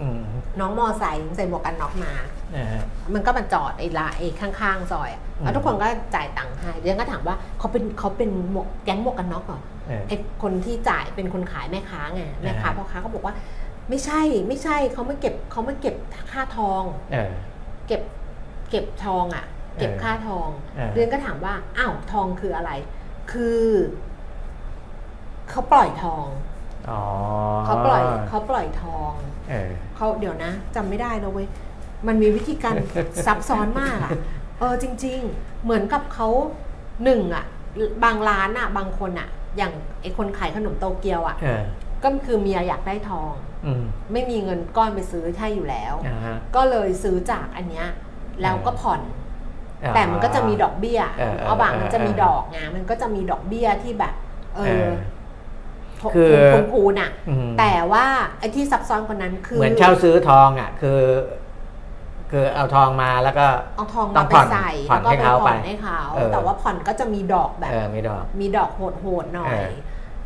อืมน้องมอไซค์ใส่หมวกกันน็อกมาอ่าฮะ มันก็มาจอดไอ้ละไอ้ข้างๆซอยอะอืม แล้วทุกคนก็จ่ายตังค์ให้เดี๋ยวก็ถามว่าเขาเป็นเขาเป็นหมวกแก๊งหมวกกันน็อกเหรอเออ ไอ้คนที่จ่ายเป็นคนขายแม่ค้าไงแม่ค้าอ่า พ่อค้าก็บอกว่า ไม่ใช่ไม่ใช่เขาไม่เก็บเขาไม่เก็บค่าทอง เออ เก็บเก็บทองอะ่ะ เก็บเออค่าทองเออเรียนก็ถามว่าอ้าวทองคืออะไร คือ เขาปล่อยทองอ๋อเขาปล่อยเขาปล่อยทองเออเขาเดี๋ยวนะจำไม่ได้นะเว้ยมันมีวิธีการซับซ้อนมากอะเออจริง ๆ เหมือนกับเขาหนึ่งอะบางร้านอะบางคนอะอย่างไอคนขายขนมโตเกียวอะเออก็คือเมียอยากได้ทองอืมไม่มีเงินก้อนไปซื้อให้อยู่แล้วอ่าฮะก็เลยซื้อจากอันเนี้ยแล้วก็ผ่อนอ๋อแต่มันก็จะมีดอกเบี้ยเออเออเอาบางมันจะมีเออดอกไงมันก็จะมีดอกเบี้ยที่แบบ เอเอออ คือคูณคูณอะอืมแต่ว่าไอ้ที่ซับซ้อนกว่านั้นคือ เหมือนเช่าซื้อทองอะ คือ คือเอาทองมาแล้วก็เอาทองต้มาองไปผ่อนใส่ผ่อนแล้วก็ให้ไปเขาผ่อนไปให้เขาเออแต่ว่าผ่อนก็จะมีดอกแบบเออมีดอกมีดอกโหดๆหน่อเอยอ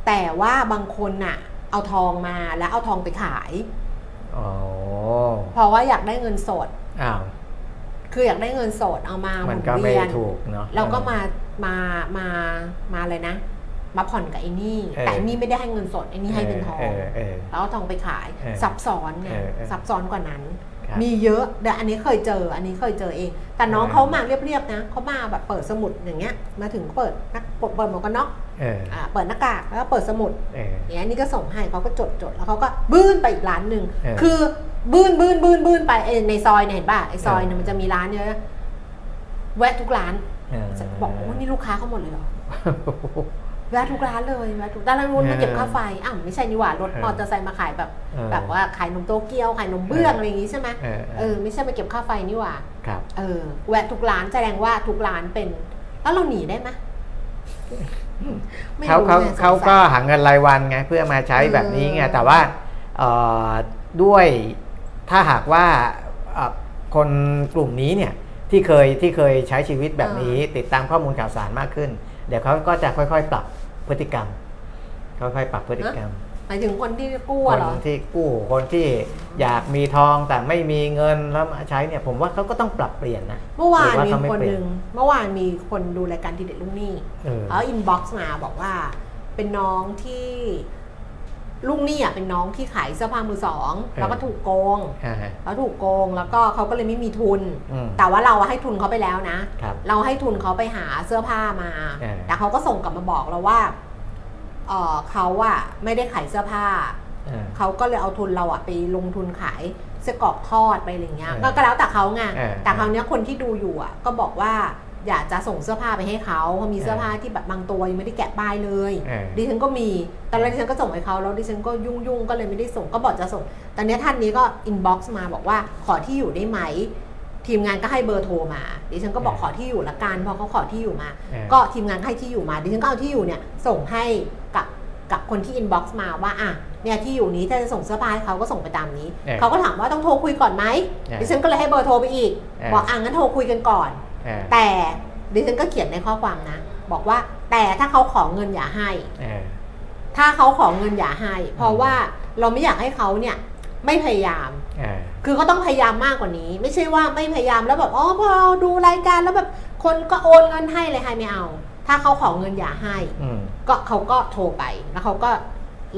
แต่ว่าบางคนน่ะ เอาทองมาแล้วเอาทองไปขายอ๋อเพราะว่าอยากได้เงินสดอ้าวคืออยากได้เงินสดเอามาหมัมุนนก็ไม่เวียนถูกเนาะแล้วก็มามามามาเลยนะ มาผ่อนกับไอ้นี่เออแต่ไอ้นี่ไม่ได้ให้เงินสดไอ้นี่ให้เป็นทองเออเออแล้วเอาทองไปขายเออซับซ้อนไงเออเออซับซ้อนกว่านั้นครับมีเยอะแต่อันนี้เคยเจอ อันนี้เคยเจอเอง แต่น้องเออเขามาเรียบๆนะเขามาแบบเปิดสมุดอย่างเงี้ย มาถึงเปิดนักเปิดเปิดหมวกกันน็อกเอออ่าเปิดหน้ากากแล้วก็เปิดสมุดเอออย่างเงี้ยนี่ก็ส่งให้เขาก็จดจดแล้วเขาก็บื้นไปอีกร้านหนึ่งเออคือบื้นบื้นบื้นบื้นไปเอ้ยในซอยเนี่ยเห็นป่ะไอซอยเนี่ยเออมันจะมีร้านเยอะแวะทุกร้านเออบอกโอ้นี่ลูกค้าเขาหมดเลยเหรอ แวะทุกร้านเลยแวะทุกร้านแล้วนู้นมาเก็บค่าไฟอ้าวไม่ใช่นี่หว่ารถเออมอเตอร์ไซค์มาขายแบบเออแบบว่าขายนมโตเกียวขายนมเบื้องอะไรอย่างงี้ใช่ไหมเออเออไม่ใช่มาเก็บค่าไฟนี่หว่าครับเออแวะทุกร้านแสดงว่าทุกร้านเป็น แล้วเราหนีได้ไหมไม่เขารู้เขาไงสงสัยเขาก็หาเงินรายวันไงเพื่อมาใช้แบบนี้ไงเออแต่ว่าเอ่อด้วยถ้าหากว่าเอ่อคนกลุ่มนี้เนี่ยที่เคยที่เคยใช้ชีวิตแบบนี้ติดตามข้อมูลข่าวสารมากขึ้น เดี๋ยวเขาก็จะค่อยๆ ปรับ พฤติกรรมค่อยๆปรับพฤติกรรมหมายถึงคนที่กู้คนเหรอที่กู้คนที่อยากมีทองแต่ไม่มีเงินแล้วมาใช้เนี่ย ผมว่าเขาก็ต้องปรับเปลี่ยนนะเมื่อวานหรืมีเขาไคนเปหลี่ยนึ่งเมื่อวานมีคนดูรายการทีเด็ดลูกหนี้เออแล้ว inbox มาบอกว่าเป็นน้องที่ ลูกหนี้อะเป็นน้องที่ขายเสื้อผ้ามือสองแล้วก็ถูกโกงอ่าฮะแล้วถูกโกงแล้วก็เขาก็เลยไม่มีทุนอืมแต่ว่าเราอะให้ทุนเขาไปแล้วนะครับเราให้ทุนเขาไปหาเสื้อผ้ามาเออแต่เขาก็ส่งกลับมาบอกเราว่าเออเขาอะไม่ได้ขายเสื้อผ้าเออเขาก็เลยเอาทุนเราอะไปลงทุนขายเสื้อกรอกทอดไปอะไรเงี้ยเออก็ก็แล้วแต่เขาไงเออแต่คราวเนี้ยคนที่ดูอยู่อะก็บอกว่า อยากจะส่งเสื้อผ้าไปให้เขาเพราะมีเสื้อผ้าที่แบบบางตัวยังไม่ได้แกะป้ายเลยเออดิฉันก็มีตอนแรกดิฉันก็ส่งให้เขาแล้วดิฉันก็ยุ่งยุ่งๆก็เลยไม่ได้ส่งก็บอกจะส่ง ตอนนี้ท่านนี้ก็ inbox มาบอกว่าขอที่อยู่ได้ไหม ทีมงานก็ให้เบอร์โทรมาดิฉันก็บอกเออขอที่อยู่ละกันพอเขาขอที่อยู่มาเออก็ทีมงานก็ให้ที่อยู่มาดิฉันก็เอาที่อยู่เนี่ยส่งให้กับกับคนที่ inbox มาว่าอะเนี่ยที่อยู่นี้ถ้าจะส่งเสื้อผ้าให้เขาก็ส่งไปตามนี้เออเขาก็ถามว่าต้องโทรคุยก่อนไหมเออดิฉันก็เลยให้เบอร์โทรไปอีกเออบอกอะงั้นโทรคุยกันก่อนเออ แต่ดิฉันก็เขียนในข้อความนะ บอกว่าแต่ถ้าเขาขอเงินอย่าให้เออถ้าเขาขอเงินอย่าให้ เพราะว่าเราไม่อยากให้เขาเนี่ยไม่พยายามเออคือเขาต้องพยายามมากกว่านี้ ไม่ใช่ว่าไม่พยายามแล้วแบบอ๋อพอเราดูรายการแล้วแบบคนก็โอนเงินให้เลยให้ไม่เอา ถ้าเขาขอเงินอย่าให้อืมก็เขาก็โทรไปแล้วเขาก็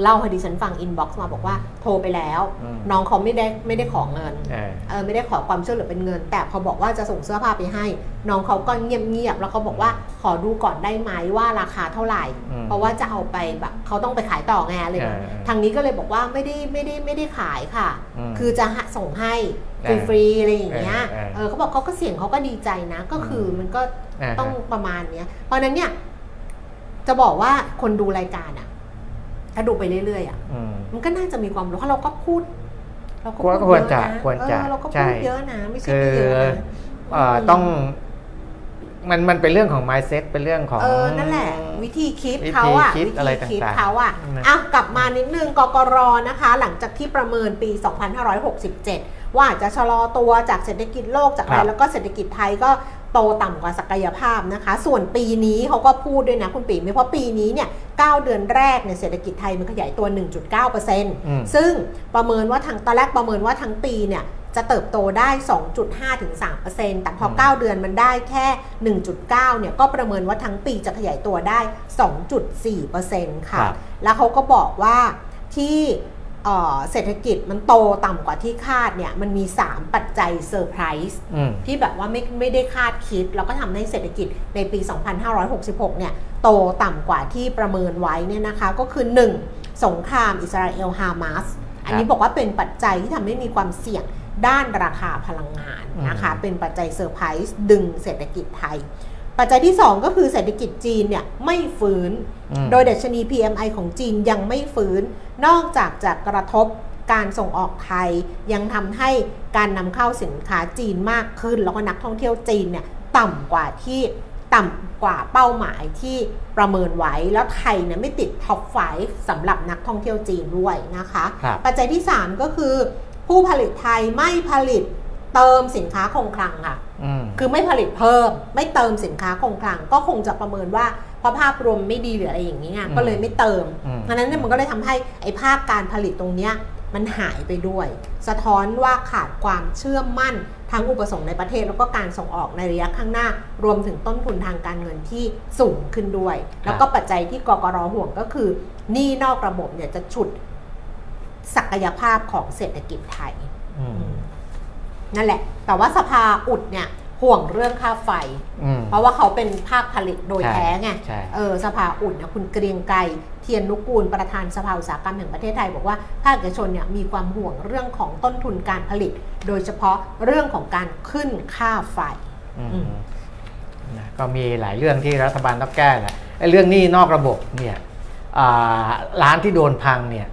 เล่าให้ดิฉันฟังอินบ็อกซ์มาบอกว่าโทรไปแล้วอืมน้องเขาไม่ได้ไม่ได้ขอเงินเออเออไม่ได้ขอความช่วยเหลือเป็นเงิน แต่พอบอกว่าจะส่งเสื้อผ้าไปให้ น้องเขาก็เงียบเงียบๆแล้วเขาบอกว่าขอดูก่อนได้ไหมว่าราคาเท่าไหร่อืมเพราะว่าจะเอาไปแบบเขาต้องไปขายต่อไงอะไรแบบเออเออทางนี้ก็เลยบอกว่าไม่ได้ไม่ได้ไม่ได้ขายค่ะอืมคือจะหาส่งให้เออฟรีๆอะไรอย่างเงี้ยเออเออเออเขาบอกเขาก็เสียงเขาก็ดีใจนะ ก็คืออมมันก็อ่าฮะต้องประมาณเนี้ยเพราะฉะนั้นเนี่ยจะบอกว่าคนดูรายการอะ ถ้าดูไปเรื่อยๆอะอืมมันก็น่าจะมีความรู้เพราะเราก็พูด เราก็ควรพูดควรเยอะจะนะควรจะเออเราก็ใช่พูดเยอะนะไม่ใช่คือไม่เยอะนะเอ่อต้องมันมันเป็นเรื่องของ mindset เป็นเรื่องของเออนั่นแหละ วิธีคิดวิธีเขาอะคิดวิอะไรธีคิดต่างๆเขาอะนะอะกลับมานิดนึงกกรนะคะ หลังจากที่ประเมินปี 2567 ว่าอาจจะชะลอตัวจากเศรษฐกิจโลกจากอะไรครับแล้วก็เศรษฐกิจไทยก็ โตต่ำกว่าศักยภาพนะคะ ส่วนปีนี้เขาก็พูดด้วยนะคุณปีไม่เพราะปีนี้เนี่ย9เดือนแรกเนี่ยเศรษฐกิจไทยมันขยายตัว 1.9%ซึ่งประเมินว่าทางตอนแรกประเมินว่าทั้งปีเนี่ยจะเติบโตได้ 2.5ถึง3%แต่พอ 9 เดือนมันได้แค่ 1.9 เนี่ย ก็ประเมินว่าทั้งปีจะขยายตัวได้ 2.4%ค่ะ แล้วเขาก็บอกว่าที่ เศรษฐกิจมันโตต่ำกว่าที่คาดเนี่ยมันมี 3 ปัจจัยเซอร์ไพรส์ที่แบบว่าไม่ไม่ได้คาดคิด แล้วก็ทำให้เศรษฐกิจในปี 2566 เนี่ยโตต่ำกว่าที่ประเมินไว้เนี่ยนะคะก็คือ 1. สงครามอิสราเอลฮามาสอันนี้บอกว่าเป็นปัจจัยที่ทำให้มีความเสี่ยงด้านราคาพลังงานนะคะเป็นปัจจัยเซอร์ไพรส์ดึงเศรษฐกิจไทย ปัจจัยที่ 2 ก็คือเศรษฐกิจจีนเนี่ยไม่ฟื้น โดยดัชนี PMI ของจีนยังไม่ฟื้น นอกจากจะกระทบการส่งออกไทย ยังทำให้การนำเข้าสินค้าจีนมากขึ้น แล้วก็นักท่องเที่ยวจีนเนี่ยต่ำกว่าที่ต่ำกว่าเป้าหมายที่ประเมินไว้ แล้วไทยเนี่ยไม่ติดท็อปไฟสำหรับนักท่องเที่ยวจีนด้วยนะคะ ปัจจัยที่ 3 ก็คือ ผู้ผลิตไทยไม่ผลิต เติมสินค้าคงคลังค่ะ คือไม่ผลิตเพิ่ม ไม่เติมสินค้าคงคลัง ก็คงจะประเมินว่าเพราะภาพรวมไม่ดีหรืออะไรอย่างนี้ไงก็เลยไม่เติมดังนั้นเนี่ยมันก็เลยทำให้ไอ้ภาคการผลิตตรงเนี้ยมันหายไปด้วย สะท้อนว่าขาดความเชื่อมั่นทั้งอุปสงค์ในประเทศแล้วก็การส่งออกในระยะข้างหน้า รวมถึงต้นทุนทางการเงินที่สูงขึ้นด้วย แล้วก็ปัจจัยที่กกรห่วงก็คือหนี้นอกระบบเนี่ยจะฉุดศักยภาพของเศรษฐกิจไทย นั่นแหละ แต่ว่าสภาอุดเนี่ยห่วงเรื่องค่าไฟ เพราะว่าเขาเป็นภาคผลิตโดยแท้ไงเออสภาอุดเนี่ยคุณเกรียงไกรเทียนนุกูลประธานสภาอุตสาหกรรมแห่งประเทศไทย บอกว่าภาคเอกชนเนี่ยมีความห่วงเรื่องของต้นทุนการผลิต โดยเฉพาะเรื่องของการขึ้นค่าไฟก็มีหลายเรื่องที่รัฐบาลต้องแก้แหละไอ้เรื่องนี้นอกระบบเนี่ยร้านที่โดนพังเนี่ย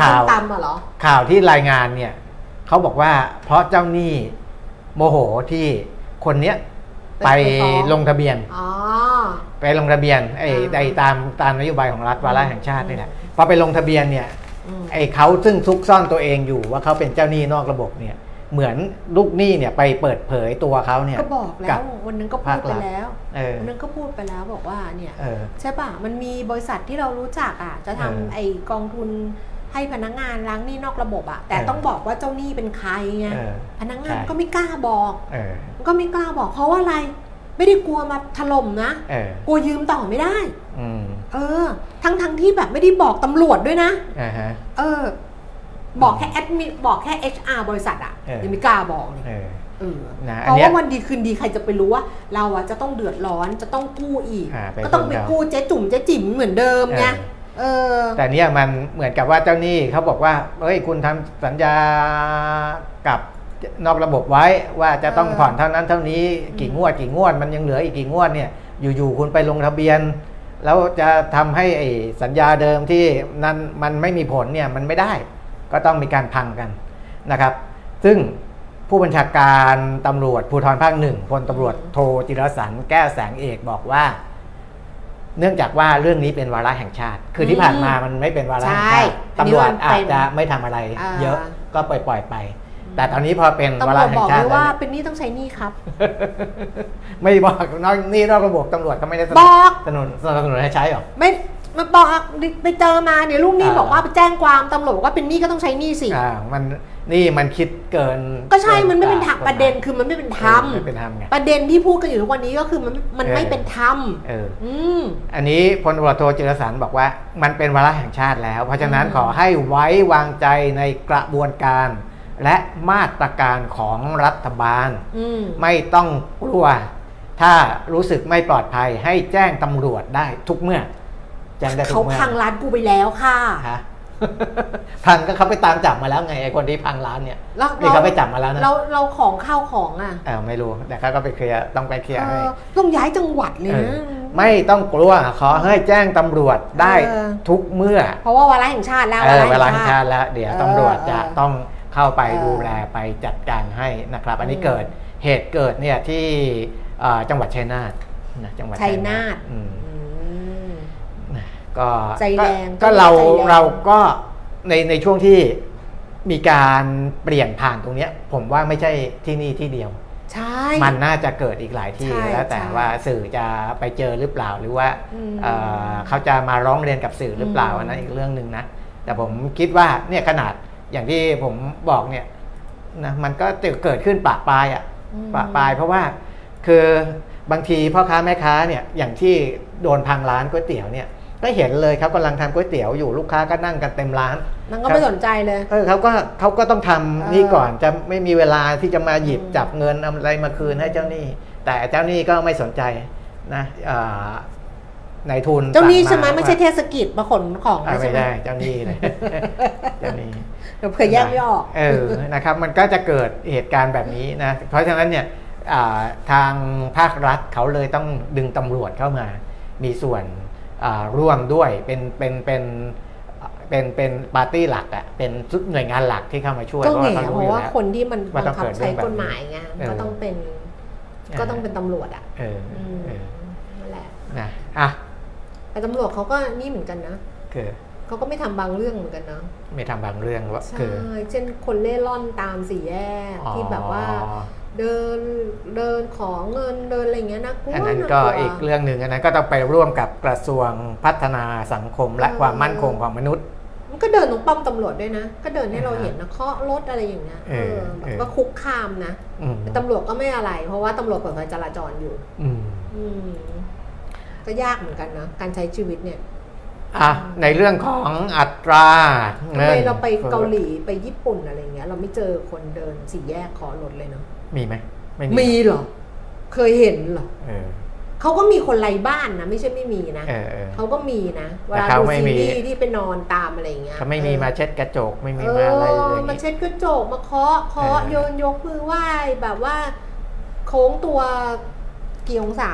ข่าวตำเหรอข่าวที่รายงานเนี่ย เขาบอกว่าเพราะเจ้าหนี้โมโหที่คนเนี้ยไปลงทะเบียนไปลงทะเบียนไอ้ไอ้ตามตามนโยบายของรัฐวาระแห่งชาตินี่แหละพอไปลงทะเบียนเนี่ยไอ้เขาซึ่งซุกซ่อนตัวเองอยู่ว่าเขาเป็นเจ้าหนี้นอกระบบเนี่ย เหมือนลูกหนี้เนี่ยไปเปิดเผยตัวเขาเนี่ยก็บอกแล้ววันนึงก็พูดไปแล้ววันนึงก็พูดไปแล้วบอกว่าเนี่ยใช่ป่ะมันมีบริษัทที่เรารู้จักอะจะทำไอ้กองทุน ให้พนักงานล้างหนี้นอกระบบอะแต่ต้องบอกว่าเจ้าหนี้เป็นใครไงพนักงานก็ไม่กล้าบอกก็ไม่กล้าบอก เพราะว่าอะไร ไม่ได้กลัวมาถล่มนะกลัวยืมต่อไม่ได้เออ ทั้งทั้งที่แบบไม่ได้บอกตำรวจด้วยนะเออ บอกแค่แอดมิบอกแค่ HR บริษัทอะยังไม่กล้าบอกเลยเพราะว่าวันดีคืนดีใครจะไปรู้ว่า เราอะจะต้องเดือดร้อนจะต้องกู้อีก ก็ต้องไปกู้เจ๊จุ่มเจ๊จิ๋มเหมือนเดิมไง แต่เนี้ยมันเหมือนกับว่าเจ้าหนี้เขาบอกว่าเฮ้ยคุณทำสัญญากับนอกระบบไว้ว่าจะต้องผ่อนเท่านั้นเท่านี้กี่งวดกี่งวดมันยังเหลืออีกกี่งวดเนี่ยอยู่ๆคุณไปลงทะเบียน แล้วจะทำให้สัญญาเดิมที่นั้นมันไม่มีผลเนี่ยมันไม่ได้ ก็ต้องมีการพังกันนะครับ ซึ่งผู้บัญชาการตำรวจภูธรภาคหนึ่งพลตำรวจโทจิรสันแก้วแสงเอกบอกว่า เนื่องจากว่าเรื่องนี้เป็นวาระแห่งชาติ คือที่ผ่านมามันไม่เป็นวาระแห่งชาติตำรวจอาจจะไม่ทำอะไร เยอะก็ปล่อยปล่อยไป แต่ตอนนี้พอเป็นวาระแห่งชาติว่าเป็นนี่ต้องใช้นี่ครับ ไม่บอกนอกนี่นอกระบบตำรวจก็ไม่ได้สนับสนุนสนับสนุนให้ใช้หรอไม่ มาบอกไปเจอมาเนี่ยลูกนี่บอกว่าไปแจ้งความตำรวจว่าเป็นนี่ก็ต้องใช้นี่สิอ่ามันนี่มันคิดเกิน ก็ใช่มันไม่เป็นธรรมประเด็นคือมันไม่เป็นธรรมไม่เป็นธรรมไงประเด็นที่พูดกันอยู่ทุกวันนี้ก็คือมันมันไม่เป็นธรรมเอออันนี้พลตำรวจโทจิรสันบอกว่า มันเป็นวาระแห่งชาติแล้ว เพราะฉะนั้นขอให้ไว้วางใจในกระบวนการ และมาตรการของรัฐบาลไม่ต้องกลัวถ้ารู้สึกไม่ปลอดภัยให้แจ้งตำรวจได้ทุกเมื่อ แจ้งได้ทุกเมื่อเขาพังร้านกูไปแล้วค่ะพังก็เขาไปตามจับมาแล้วไงไอ้คนที่พังร้านเนี่ยนี่เขาไปจับมาแล้วนะเราเราของข้าวของอะเออไม่รู้แต่เขาก็ไปเคลียร์ต้องไปเคลียร์ให้ต้องย้ายจังหวัดเลยนะไม่ต้องกลัวขอให้แจ้งตำรวจได้ทุกเมื่อเพราะว่าวาระแห่งชาติแล้วเวลาแห่งชาติแล้ว เดี๋ยวตำรวจจะต้องเข้าไปดูแลไปจัดการให้นะครับ อันนี้เกิดเหตุเกิดเนี่ยที่จังหวัดชัยนาทจังหวัดชัยนาท ก็ใจแรงก็เราเราก็ในในช่วงที่มีการเปลี่ยนผ่านตรงนี้ผมว่าไม่ใช่ที่นี่ที่เดียวใช่มันน่าจะเกิดอีกหลายที่ใช่แล้วแต่ใช่ว่าสื่อจะไปเจอหรือเปล่าหรือว่าอืมเอ่อเขาจะมาร้องเรียนกับสื่อหรือเปล่าอืมอันนั้นอีกเรื่องหนึ่งนะแต่ผมคิดว่าเนี่ยขนาดอย่างที่ผมบอกเนี่ยนะมันก็จะเกิดขึ้นปะปลายอะปะปลาย เพราะว่าคือบางทีพ่อค้าแม่ค้าเนี่ยอย่างที่โดนพังร้านก๋วยเตี๋ยวเนี่ย ก็เห็นเลยครับกำลังทำก๋วยเตี๋ยวอยู่ลูกค้าก็นั่งกันเต็มร้านมันก็ไม่สนใจเลยเออเขาก็เขาก็ต้องทำเออนี่ก่อนจะไม่มีเวลาที่จะมาหยิบอืมจับเงินเอาอะไรมาคืนให้เจ้าหนี้ แต่เจ้าหนี้ก็ไม่สนใจนะอ่านายทุนเจ้าหนี้สั่งใช่ไหมไม่ใช่เทว่าศกิจมาขนของอ่าใช่ไม่ไหมได้เจ้าหนี้เลยเจ้าหนี้เดี๋ยวเผื่อแยกไม่ออกเออนะครับ มันก็จะเกิดเหตุการณ์แบบนี้นะเพราะฉะนั้นเนี่ยอ่าทางภาครัฐเขาเลยต้องดึงตำรวจเข้ามา มีส่วนอ่า ร่วมด้วยเป็นเป็นเป็นเป็นเป็นปาร์ตี้หลักอะเป็นหน่วยงานหลักที่เข้ามาช่วยก็เพราะแง่ว่าเขาเพรู้อราะยู่ว่าแล้วคนที่มันว่าบัต้องงคับเกิดเรื่ใช้องแบบนี้กฎหมายไงเออก็ต้องเป็นอ่าก็ต้องเป็นตำรวจอะเอออืมเออนั่นแหละนะอะแต่ตำรวจเขาก็นี่เหมือนกันนะคือเขาก็ไม่ทำบางเรื่องเหมือนกันนะไม่ทำบางเรื่องว่าใช่คือเช่นคนเล่ร่อนตามสี่แยกที่แบบว่าอ๋อ เดินเดินขอเงินเดินอะไรอย่างเงี้ยนะกลัวอันนั้นนะก็ลัวอีกเรื่องหนึ่งอันนั้นก็ต้องไปร่วมกับกระทรวงพัฒนาสังคมและเออความมั่นคงของมนุษย์ มันก็เดินตรงป้อมตำรวจด้วยนะ ก็เดินให้เราอ่าฮะเห็นนะเคาะรถอะไรอย่างเงี้ยเออแบบเออก็คุกคามนะอืมแต่ตำรวจก็ไม่อะไร เพราะว่าตำรวจเปิดไฟจราจรอยู่อืมอืมก็ยากเหมือนกันนะการใช้ชีวิตเนี่ยอะในเรื่องของอัตราทำเงิไมนเราไปเกาหลีไปญี่ปุ่นอะไรเงี้ย เราไม่เจอคนเดินสี่แยกขอรถเลยเนาะ มีไหมไม่มีเหรอ เคยเห็นเหรอเออ เขาก็มีคนไร้บ้านนะไม่ใช่ไม่มีนะเออเออ เขาก็มีนะเวแต่ลาเขาดูไม่ซีมี รีส์ที่ไปนอนตามอะไรอย่างเงี้ยเขาไม่มีมาเช็ดกระจกไม่มีเอมาอะไรเลอย มาเช็ดกระจกมาเคาะเคาะเออ โยนยกมือไหว้แบบว่า โค้งตัวกี่องศา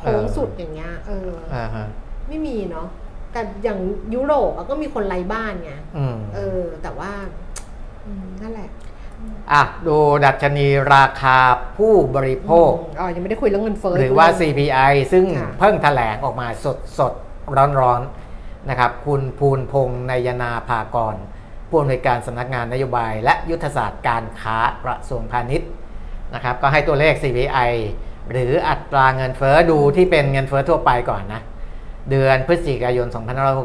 โค้งสุดอย่างเงี้ยเออ อ่าฮะไม่มีเนาะแต่อย่างยุโรปอะก็มีคนไร้บ้านไง อืม เออ แต่ว่าอืมนั่นแหละ อะดูดัชนีราคาผู้บริโภค อ๋อยังไม่ได้คุยเรื่องเงินเฟ้อหรือว่าด้วย CPI ซึ่งค่ะเพิ่งแถลงออกมาสดสดร้อนร้อนๆนะครับ คุณภูนพงษ์นายนาภากรผู้อำนวยการสำนักงานนโยบาย และยุทธศาสตร์การค้ากระทรวงพาณิชย์นะครับ ก็ให้ตัวเลข CPI หรืออัตราเงินเฟอ้อดูที่เป็นเงินเฟอ้อทั่วไปก่อนนะ เดือนพฤศจิกายน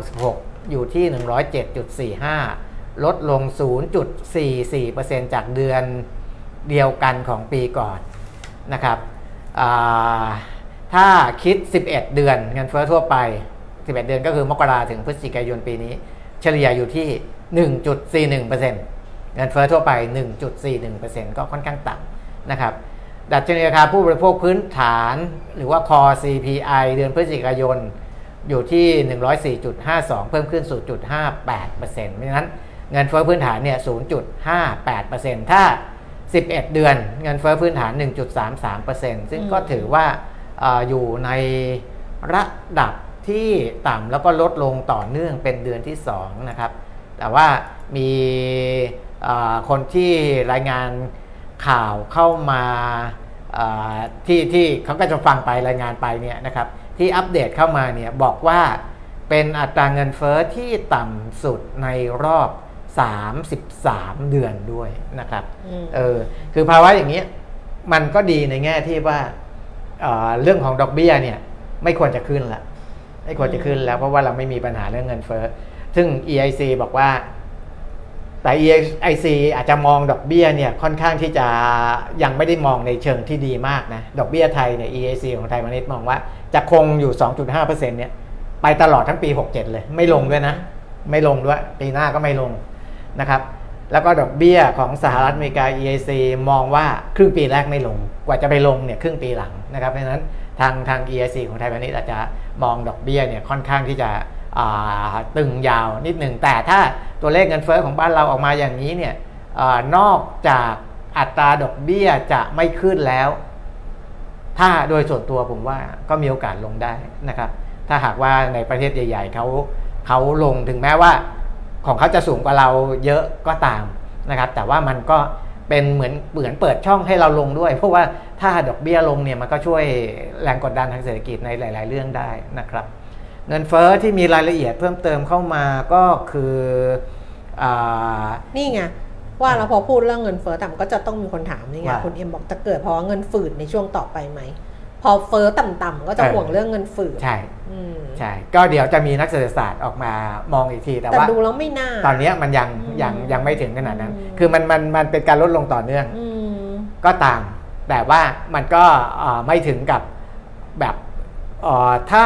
2566 อยู่ที่ 107.45 ลดลง 0.44%จากเดือนเดียวกันของปีก่อนนะครับถ้าคิด 11 เดือนเงินเฟ้อทั่วไป 11 เดือนก็คือมกราถึงพฤศจิกายนปีนี้ เฉลี่ยอยู่ที่ 1.41%เงินเฟ้อทั่วไป 1.41%ก็ค่อนข้างต่ำนะครับ ดัชนีราคาผู้บริโภคพื้นฐานหรือว่า Core CPI เดือนพฤศจิกายนอยู่ที่ 104.52 เพิ่มขึ้น 0.58%เพราะฉะนั้น เงินเฟ้อพื้นฐานเนี่ย 0.58%ถ้า 11 เดือนเงินเฟ้อพื้นฐาน 1.33%ซึ่งก็ถือว่าเอออยู่ในระดับที่ต่ำแล้วก็ลดลงต่อเนื่องเป็นเดือนที่ 2 นะครับ แต่ว่ามีเอ่อคนที่รายงานข่าวเข้ามาเอ่อที่ที่เขาก็จะฟังไปรายงานไปเนี่ยนะครับที่อัปเดตเข้ามาเนี่ยบอกว่าเป็นอัตราเงินเฟอ้อที่ต่ำสุดในรอบ 33 เดือนด้วยนะครับอืมเออคือภาวะอย่างนี้ยมันก็ดีในแง่ที่ว่าเอ่อเรื่องของดอกเบี้ยเนี่ยไม่ควรจะขึ้นละไม่ควรจะขึ้นแล้วเพราะว่าเราไม่มีปัญหาเรื่องเงินเฟ้อซึ่ง EIC บอกว่า แต่ EIC อาจจะมองดอกเบี้ยเนี่ยค่อนข้างที่จะยังไม่ได้มองในเชิงที่ดีมากนะดอกเบี้ยไทยเนี่ย EIC ของไทยมานิดมองว่าจะคงอยู่ 2.5%เนี่ยไปตลอดทั้งปี 67 เลย ไม่ลงด้วยนะ ไม่ลงด้วย ปีหน้าก็ไม่ลง นะครับแล้วก็ดอกเบี้ยของสหรัฐอเมริกา EIC มองว่าครึ่งปีแรกไม่ลง กว่าจะไปลงเนี่ยครึ่งปีหลังนะครับเพราะฉะนั้นทางทาง EIC ของไทยพาณิชย์อาจจะมองดอกเบี้ยเนี่ยค่อนข้างที่จะตึงยาวนิดหนึ่งแต่ถ้าตัวเลขเงินเฟ้อของบ้านเราออกมาอย่างนี้เนี่ยอนอกจากอัตราดอกเบี้ยจะไม่ขึ้นแล้ว ถ้าโดยส่วนตัวผมว่าก็มีโอกาสลงได้นะครับ ถ้าหากว่าในประเทศใหญ่ ๆเขาเขาลงถึงแม้ว่า ของเขาจะสูงกว่าเราเยอะก็ตามนะครับ แต่ว่ามันก็เป็นเหมือนเหมือนเปิดช่องให้เราลงด้วย เพราะว่าถ้าดอกเบี้ยลงเนี่ยมันก็ช่วยแรงกดดันทางเศรษฐกิจในหลาย ๆ เรื่องได้นะครับ เงินเฟอ้อที่มีรายละเอียดเพิ่มเติมเข้ามาก็คืออานี่ไงว่าแล้วพอพูดเรื่องเงินเฟ้อต่ำก็จะต้องมีคนถามนี่ไงว่าคุณเอ็มบอกจะเกิดเพราะว่าเงินฝืดในช่วงต่อไปไหม พอเฟ้อต่ำๆก็จะเออห่วงเรื่องเงินฝืดใช่อืมใช่ก็เดี๋ยวจะมีนักเศรษฐศาสตร์ออกมามองอีกทีแต่แต่ว่าดูแล้วไม่น่าตอนเนี้ยมันยังอืมยังยังไม่ถึงขนาดนั้นอืมคือมันมันมันเป็นการลดลงต่อเนื่องอืมก็ตามแต่ว่ามันก็เอ่อไม่ถึงกับแบบเอ่อถ้า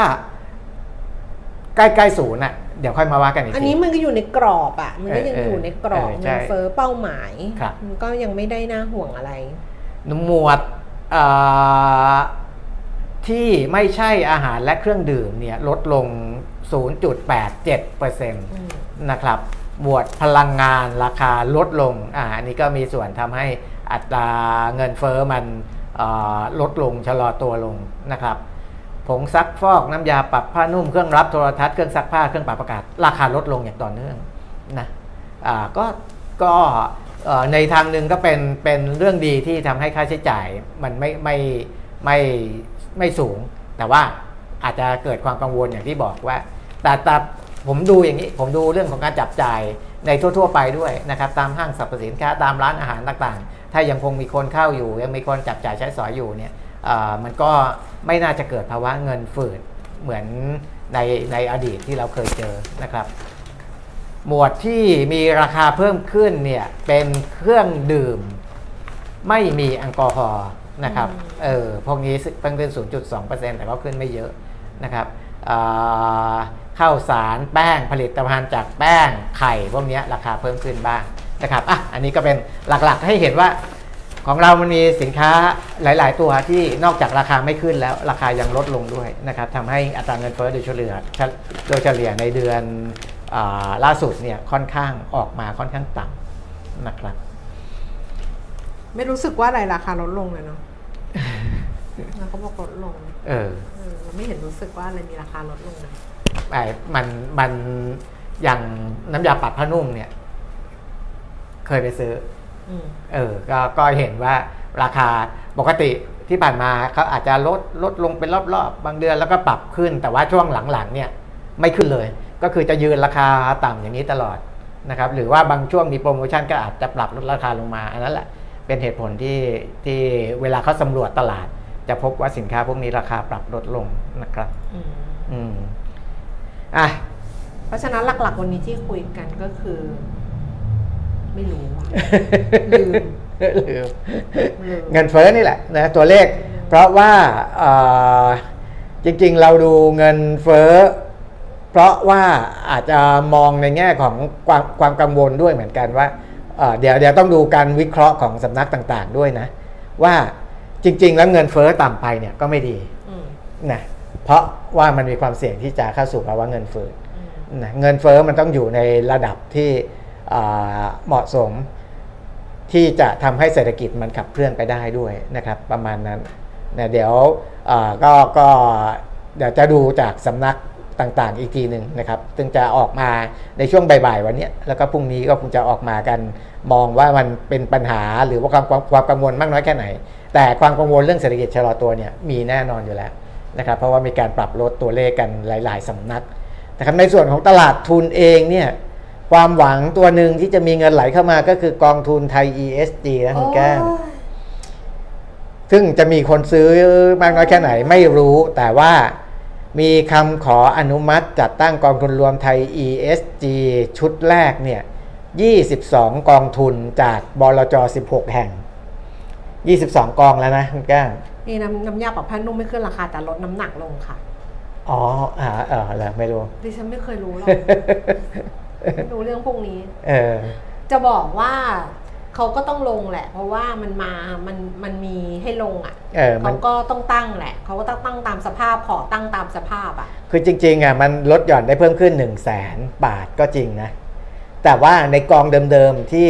ใกล้ๆศูนย์อะเดี๋ยวค่อยมาว่ากันอีกอันทีนี้มันก็อยู่ในกรอบอะ มันก็ยังเอออยู่ในกรอบเออใช่เงินเฟ้อเป้าหมายครับมันก็ยังไม่ได้น่าห่วงอะไรหมวดเอ่อ ที่ไม่ใช่อาหารและเครื่องดื่มเนี่ยลดลง 0.87%อืมนะครับ หมวดพลังงานราคาลดลงอ่าอันนี้ก็มีส่วนทำให้อัตราเงินเฟอ้อมันเอ่อลดลงชะลอตัวลงนะครับผงซักฟอกน้ำยาปรับผ้านุ่มเครื่องรับโทรทัศน์เครื่องซักผ้าเครื่องปรับอากาศราคาลดลงอย่างต่อเนื่องนะอ่าก็ก็เอ่อในทางหนึ่งก็เป็นเป็นเรื่องดีที่ทำให้ค่าใช้จ่ายมันไม่ไม่ไม่ ไม่สูง แต่ว่าอาจจะเกิดความกังวลอย่างที่บอกว่า แต่แต่ผมดูอย่างนี้ ผมดูเรื่องของการจับจ่ายในทั่ว ๆ ไปด้วยนะครับ ตามห้างสรรพสินค้าตามร้านอาหารต่างๆ ถ้ายังคงมีคนเข้าอยู่ ยังมีคนจับจ่ายใช้สอยอยู่เนี่ยมันก็ไม่น่าจะเกิดภาวะเงินฝืดเหมือนในในอดีตที่เราเคยเจอนะครับ หมวดที่มีราคาเพิ่มขึ้นเนี่ยเป็นเครื่องดื่ม ไม่มีแอลกอฮอล์ นะครับอืมเออ พวกนี้เพิ่มขึ้น 0.2%แต่ก็ขึ้นไม่เยอะนะครับอ่าข้าวสารแป้งผลิตภัณฑ์จากแป้งไข่พวกเนี้ยราคาเพิ่มขึ้นบ้างนะครับ อะ อันนี้ก็เป็นหลักๆให้เห็นว่าของเรามันมีสินค้าหลาย ๆ ตัวที่นอกจากราคาไม่ขึ้นแล้วราคายังลดลงด้วยนะครับทำให้อัตราเงินเฟ้อโดยเฉลี่ยโดยเฉลี่ยในเดือนอาล่าสุดเนี่ยค่อนข้างออกมาค่อนข้างต่ำนะครับ ไม่รู้สึกว่าอะไรราคาลดลงเลยเนาะแล้วเขาบอกลดลงเออเออเราไม่เห็นรู้สึกว่าอะไรมีราคาลดลงเลยไอ้มันมันอย่างน้ำยาปรับผ้านุ่มเนี่ย เคยไปซื้ออืมเออ ก็ก็เห็นว่าราคาปกติที่ผ่านมาเขาอาจจะลดลดลงเป็นรอบๆบบางเดือนแล้วก็ปรับขึ้น แต่ว่าช่วงหลังๆ เนี่ย ไม่ขึ้นเลย ก็คือจะยืนราคาต่ำอย่างนี้ตลอดนะครับ หรือว่าบางช่วงมีโปรโมชั่นก็อาจจะปรับลดราคาลงมาอันนั้นแหละ เป็นเหตุผลที่ที่เวลาเขาสำรวจตลาด จะพบว่าสินค้าพวกนี้ราคาปรับลดลงนะครับอืมอืมอะเพราะฉะนั้นหลักๆวันนี้ที่คุยกันก็คือ ไม่รู้อะลืมลืมลืม เงินเฟ้อนี่แหละนะตัวเลข เพราะว่าเอ่อจริงๆเราดูเงินเฟ้อเพราะว่าอาจจะมองในแง่ของความความกังวลด้วยเหมือนกันว่า เอ่อเดี๋ยวเดี๋ยวต้องดูการวิเคราะห์ของสำนักต่างๆ ด้วยนะ ว่าจริง ๆ แล้วเงินเฟ้อต่ำไปเนี่ยก็ไม่ดีอืมนะเพราะว่ามันมีความเสี่ยงที่จะเข้าสู่ภาวะเงินเฟ้ออืมนะเงินเฟ้อมันต้องอยู่ในระดับที่อ่าเหมาะสมที่จะทำให้เศรษฐกิจมันขับเคลื่อนไปได้ด้วยนะครับ ประมาณนั้นนะเดี๋ยวอ่าก็ก็เดี๋ยวจะดูจากสำนัก ต่างๆ อีกทีหนึ่งนะครับซึ่งจะออกมาในช่วงบ่ายๆวันเนี้ยแล้วก็พรุ่งนี้ก็คงจะออกมากันมองว่ามันเป็นปัญหาหรือว่าความความความกังวลมากน้อยแค่ไหน แต่ความกังวลเรื่องเศรษฐกิจชะลอตัวเนี่ยมีแน่นอนอยู่แล้วนะครับเพราะว่ามีการปรับลดตัวเลขกันหลาย ๆสำนักนะครับในส่วนของตลาดทุนเองเนี่ยความหวังตัวหนึ่งที่จะมีเงินไหลเข้ามาก็คือกองทุนไทย ESG นะคุณแก้มโอ้ยซึ่งจะมีคนซื้อมากน้อยแค่ไหนไม่รู้แต่ว่า มีคำขออนุมัติจัดตั้งกองทุนรวมไทย ESG ชุดแรกเนี่ย 22 กองทุนจากบลจ 16 แห่ง 22 กองแล้วนะคุณแก้มนี่น้ำน้ำยาปรับผ้านุ่มไม่ขึ้นราคาแต่ลดน้ำหนักลงค่ะ อ๋อ อ่า เออเหรอไม่รู้ ดิฉันไม่เคยรู้หรอกไม่รู้เรื่องพวกนี้ เออ จะบอกว่า เขาก็ต้องลงแหละ เพราะว่ามันมา มันมันมีให้ลงอะเออมันเขาก็ต้องตั้งแหละ เขาก็ต้องตั้งตามสภาพขอตั้งตามสภาพอะ คือจริงๆอะมันลดหย่อนได้เพิ่มขึ้น1นึ่งแสนบาทก็จริงนะ แต่ว่าในกองเดิมๆที่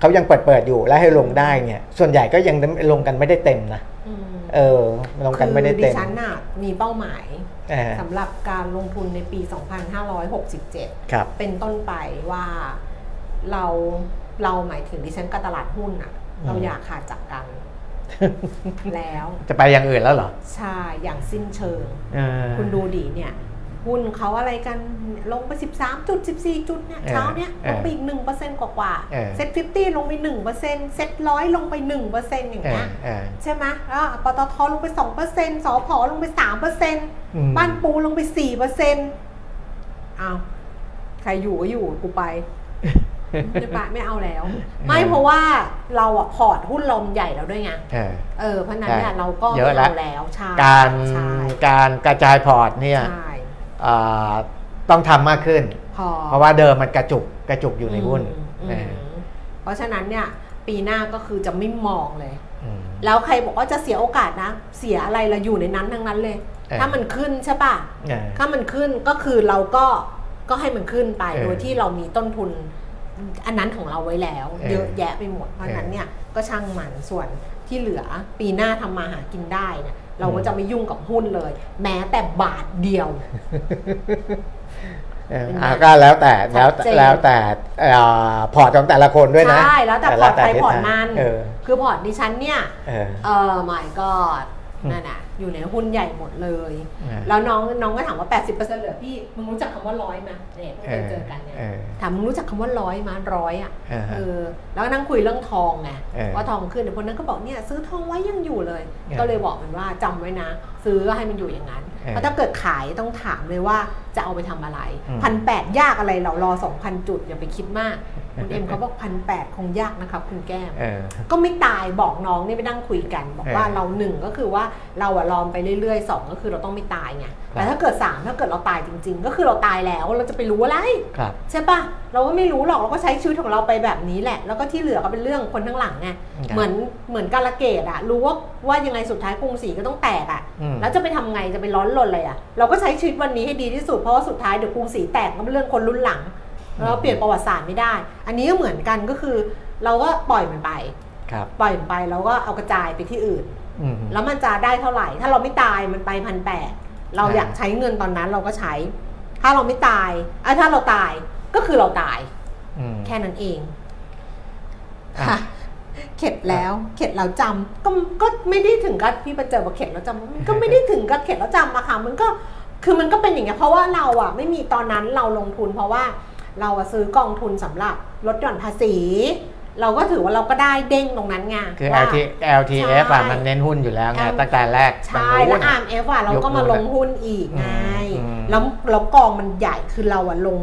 เขายังเปิดเปิดๆอยู่และให้ลงได้เนี่ย ส่วนใหญ่ก็ยังลงกันไม่ได้เต็มนะอืมเออลงกันไม่ได้คือดิเต็มฉันน่ะมีเป้าหมายเออสำหรับการลงทุนในปี 2567 ครับ เป็นต้นไปว่าเรา เราหมายถึงดิฉันกับตลาดหุ้นอะอืมเราอยากขาดจากกัน แล้ว จะไปอย่างอื่นแล้วเหรอ ใช่ อย่างสิ้นเชิงเออคุณดูดีเนี่ยหุ้นเขาอะไรกันลงไป 13จุด14 จุดเนี่ยเออเช้าเนี้ยเออลงไปอีก1%กว่ากว่าๆเออเซ็ตฟิฟตี้ลงไป1%เซ็ตร้อยลงไป1%อย่างเอเงี้อยเออใช่ไหมแล้วปตทลงไป2%สพลงไป3%อืมบ้านปูลงไป4%อ้าวใครอยู่ก็อยู่กูไป ไม่ปะไม่เอาแล้ว ไม่เพราะว่าเราอะพอร์ตหุ้นลมใหญ่แล้วด้วยไงเออเออเพราะฉะนั้นเนี่ยใช่เราก็เยอะไม่แล้วเอาแล้วใช่การใช่การกระจายพอร์ตเนี่ยใช่อ่าต้องทำมากขึ้นพอเพราะว่าเดิมมันกระจุกกระจุกอยู่ในหุ้นอืมเออือมเพราะฉะนั้นเนี่ยปีหน้าก็คือจะไม่มองเลยอืมแล้วใครบอกว่าจะเสียโอกาสนะ เสียอะไรเราอยู่ในนั้นทั้งนั้นเลยเออถ้ามันขึ้นใช่ปะเออถ้ามันขึ้นก็คือเราก็ก็ให้มันขึ้นไปเออโดยที่เรามีต้นทุน อันนั้นของเราไว้แล้วเออเยอะแยะไปหมด เพราะฉะนั้นเนี่ยก็ช่างมันส่วนที่เหลือปีหน้าทำมาหากินได้เนี่ยเราก็จะไม่ยุ่งกับหุ้นเลย แม้แต่บาทเดียวเออเป็นไงอะก็แล้วแต่แล้วชัดเจนแล้วแต่เอ่อพอร์ตของแต่ละคนด้วยนะใช่แล้วแต่พอร์ตใครทิศพอร์ตทางมันเออคือพอร์ตดิฉันเนี่ยเออเออ my god นั่นน่ะ อยู่ในหุ้นใหญ่หมดเลยอ่าแล้วน้องน้องก็ถามว่า 80%เหลือพี่มึงรู้จักคำว่าร้อยไหมเนี่ยเพิ่งไปเจอกันเนี่ยเออถามมึงรู้จักคำว่าร้อยมั้ยร้อยอะอ่าฮะเออแล้วก็นั่งคุยเรื่องทองไงเออว่าทองขึ้นเดี๋ยวคนนั้นก็บอกเนี่ยซื้อทองไว้ยังอยู่เลยเออก็เลยบอกมันว่าจำไว้นะ ซื้อก็ให้มันอยู่อย่างนั้นเออเพราะถ้าเกิดขายต้องถามเลยว่าจะเอาไปทำอะไรอืมพันแปดยากอะไรเรารอสองพันจุดอย่าไปคิดมากคุณเอ็มเขาบอกพันแปดคงยากนะครับคุณแก้มเออก็ไม่ตายบอกน้องนี่ไปนั่งคุยกัน บอกว่าเออเราหนึ่งก็คือว่าเราอะลอมไปเรื่อยๆสองก็คือเราต้องไม่ตายไงแต่ถ้าเกิดสามถ้าเกิดเราตายจริง ๆ ก็คือเราตายแล้วเราจะไปรู้อะไรครับใช่ปะเราก็ไม่รู้หรอกเราก็ใช้ชีวิตของเราไปแบบนี้แหละ แล้วก็ที่เหลือก็เป็นเรื่องคนทั้างหลังไงครับเหมือนเหมือนกาลเกตอะรู้ว่าว่ายังไงสุดท้ายกรุงศรีก็ต้องแตกอะอืมแล้วจะไปทำไงจะไปร้อนรนอะไรอะเราก็ใช้ชีวิตวันนี้ให้ดีที่สุดเพราะว่าสุดท้ายเดี๋ยวกรุงศรีแตกก็เป็นเรื่องคนรุ่นหลังเราเปลี่ยนประวัติศาสตร์ไม่ได้ อันนี้ก็เหมือนกันก็คือ เราก็ปล่อยมันไปครับปล่อยมันไปแล้วก็เอากระจายไปที่อื่นอืม แล้วมันจะได้เท่าไหร่ ถ้าเราไม่ตายมันไปพันแปดเราอ่าอยากใช้เงินตอนนั้นเราก็ใช้ ถ้าเราไม่ตายอะถ้าเราตายก็คือเราตายอืมแค่นั้นเองอะค่ะเข็ดแล้วเข็ดแล้วจำก็ก็ไม่ได้ถึงกับพี่ประเจอว่าเข็ดแล้วจำมันก็ไม่ได้ถึงกับเข็ดแล้วจำอะค่ะมันก็คือมันก็เป็นอย่างเงี้ยเพราะว่าเราอะไม่มีตอนนั้นเราลงทุนเพราะว่าเราอะซื้อกองทุนสำหรับลดหย่อนภาษี เราก็ถือว่าเราก็ได้เด้งตรงนั้นไงคือว่า LT LTF อะใช่มันเน้นหุ้นอยู่แล้วไง L ตั้งแต่แรกใช่มันรู้แล้วนะอาร์มเอฟอะเราก็มาลงหุ้นอีกไงอืมแล้วแล้วกองมันใหญ่คือเราอะลง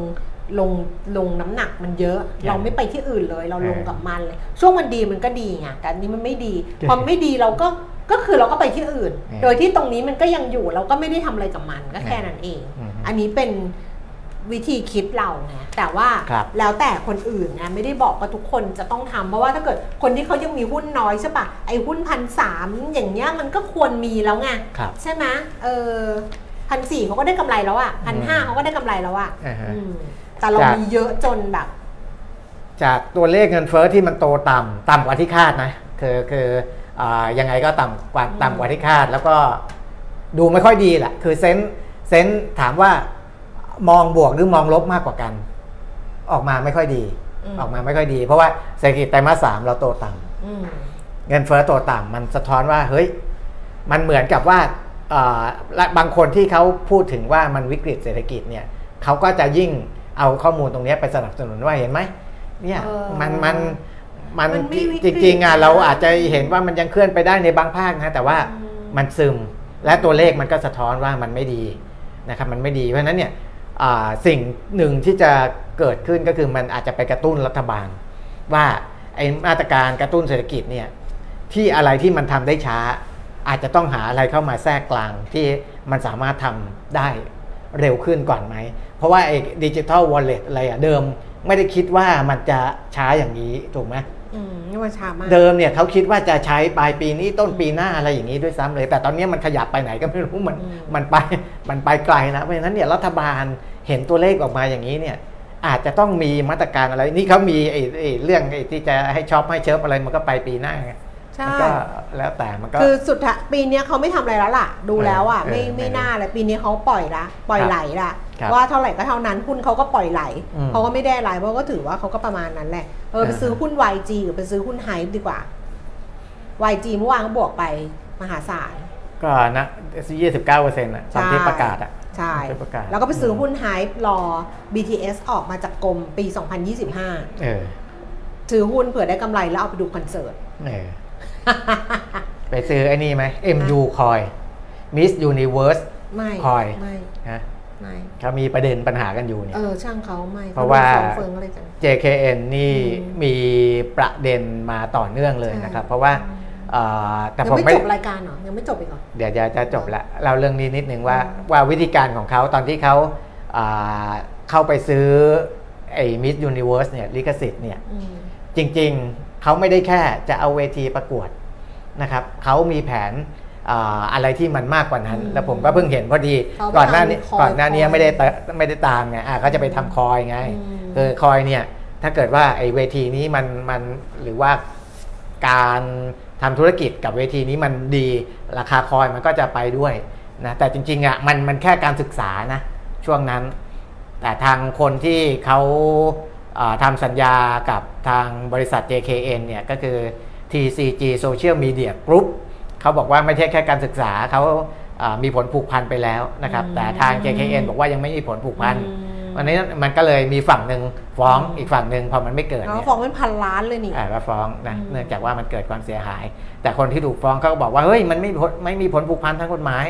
ลงลงน้ำหนักมันเยอะอืมเราไม่ไปที่อื่นเลย เราลงเออกับมันเลย ช่วงมันดีมันก็ดีไงแต่อันนี้มันไม่ดีพอไม่ดีเราก็ก็คือเราก็ไปที่อื่นเออโดยที่ตรงนี้มันก็ยังอยู่เราก็ไม่ได้ทำอะไรกับมันก็แค่นั้นเองอืมอันนี้เป็น วิธีคิดเราไงแต่ว่าครับแล้วแต่คนอื่นนะไม่ได้บอกว่าทุกคนจะต้องทำเพราะว่าถ้าเกิดคนที่เขายังมีหุ้นน้อยใช่ปะไอ้หุ้นพันสามอย่างเงี้ยมันก็ควรมีแล้วไงครับใช่ไหมเออพันสี่เขาก็ได้กำไรแล้วอะพันห้าเขาก็ได้กำไรแล้วอะอ่าฮะอืมแต่เราจากมีเยอะจนแบบ จากตัวเลขเงินเฟ้อที่มันโตต่ำต่ำกว่าที่คาดนะคือคืออ่ายังไงก็ต่ำกว่าอืมต่ำกว่าที่คาด แล้วก็ดูไม่ค่อยดีแหละคือเซนส์เซนส์ถามว่า มองบวกหรือมองลบมากกว่ากัน ออกมาไม่ค่อยดีอืมออกมาไม่ค่อยดี เพราะว่าเศรษฐกิจไตรมาสสามเราโตต่ำอืมเงินเฟ้อโตต่ำมันสะท้อนว่าเฮ้ยมันเหมือนกับว่าเอ่อและบางคนที่เขาพูดถึงว่ามันวิกฤตเศรษฐกิจเนี่ยเขาก็จะยิ่งเอาข้อมูลตรงเนี้ยไปสนับสนุนว่าเห็นไหมเนี่ยเออมันมันมันมันไม่วิกจฤตริงๆอะนะเราอาจจะเห็นว่ามันยังเคลื่อนไปได้ในบางภาคนะแต่ว่าอืมมันซึมและตัวเลขมันก็สะท้อนว่ามันไม่ดีนะครับมันไม่ดีเพราะฉะนั้นเนี่ยอ่า สิ่งหนึ่งที่จะเกิดขึ้นก็คือมันอาจจะไปกระตุ้นรัฐบาล ว่าไอมาตรการกระตุ้นเศรษฐกิจเนี่ยที่อะไรที่มันทำได้ช้า อาจจะต้องหาอะไรเข้ามาแทรกกลางที่มันสามารถทำได้เร็วขึ้นก่อนไหม เพราะว่าไอ้ดิจิทัลวอลเล็ตอะไรอะเดิม ไม่ได้คิดว่ามันจะช้าอย่างนี้ถูกไหม อืมนี่มันช้ามากเดิมเนี่ยเขาคิดว่าจะใช้ปลายปีนี้ต้นปีหน้าอะไรอย่างนี้ด้วยซ้ำเลย แต่ตอนนี้มันขยับไปไหนก็ไม่รู้มันอืมมันไปมันไปไกลนะเพราะฉะนั้นเนี่ยรัฐบาลเห็นตัวเลขออกมาอย่างนี้เนี่ยอาจจะต้องมีมาตรการอะไร นี่เขามีไอ้ไอ้เรื่องไอ้ที่จะให้ช็อปให้เชิฟอะไรมันก็ไปปีหน้าไง ใช่ มันก็แล้วแต่มันก็ คือสุดท้ายปีเนี้ยเขาไม่ทำอะไรแล้วล่ะ ดูแล้วอะเออไม่เออไม่น่าเลยปีนี้เขาปล่อยละปล่อยครับไหลละครับว่าเท่าไหร่ก็เท่านั้นหุ้นเขาก็ปล่อยไหลอืมเขาก็ไม่ได้อะไรเพราะก็ถือว่าเขาก็ประมาณนั้นแหละเออไปอ่า ซื้อหุ้น YG หรือไปซื้อหุ้นไฮดีกว่า YG เมื่อวานก็บวกไปมหาศาล ก็นะยี่สิบเก้าเปอร์เซ็นต์อะตามที่ใช่ ประกาศอะใช่ไปประกาศแล้วก็ไปซื้อหุ้นไฮป์รอ BTS ออกมาจากกรมปี 2025 เออซื้อหุ้นเผื่อได้กำไรแล้วเอาไปดูคอนเสิร์ต เออ ไปซื้อไอ้นี่ไหม MU คอย Miss Universe ไม่คอยไม่ฮะไม่เขามีประเด็นปัญหากันอยู่เนี่ยเออช่างเขาไม่ เพราะว่าขดูเฟิงอะไรกัน JKN นี่อืมมีประเด็นมาต่อเนื่องเลยนะครับใช่เพราะว่าเอ่อแต่ยังผมไม่ไม่จบรายการเหรอยังไม่จบอีกเหรอเดี๋ยวจะจะจบละเราเรื่องนี้นิดนึงว่าอืมว่าวิธีการของเขาตอนที่เขาอ่าเข้าไปซื้อไอ้ Miss Universe เนี่ยลิขสิทธิ์เนี่ยอืมจริงๆเขาไม่ได้แค่จะเอาเวทีประกวด นะครับเขามีแผนอาอะไรที่มันมากกว่านั้นอืมแล้วผมก็เพิ่งเห็นพอดีเขาไปก่อนหน้านี้ทำคอยก่อนหน้านี้คอยไม่ได้ตะไม่ได้ตามไงอะเขาจะไปทำคอยไงอืมคือคอยเนี่ยถ้าเกิดว่าไอ้เวทีนี้มันมันหรือว่าการทำธุรกิจกับเวทีนี้มันดีราคาคอยมันก็จะไปด้วยนะแต่จริงๆอะมันมันแค่การศึกษานะช่วงนั้น แต่ทางคนที่เขาเอ่อทำสัญญากับทางบริษัท JKN เนี่ยก็คือ TCG Social Media Group เขาบอกว่าไม่ใช่แค่การศึกษาเขาเอ่อมีผลผูกพันไปแล้วนะครับอืมแต่ทาง JKN บอกว่ายังไม่มีผลผูกพันอืมวันนี้มันก็เลยมีฝั่งหนึ่งฟ้องอีกฝั่งหนึ่งพอมันไม่เกิดแล้วเนี่ยฟ้องเป็นพันล้านเลยนี่อ่าก็ฟ้องนะอืมเนื่องจากว่ามันเกิดความเสียหาย แต่คนที่ถูกฟ้องเขาก็บอกว่าเฮ้ยมันไม่ผลไม่มีผลผูกพันทางกฎหมาย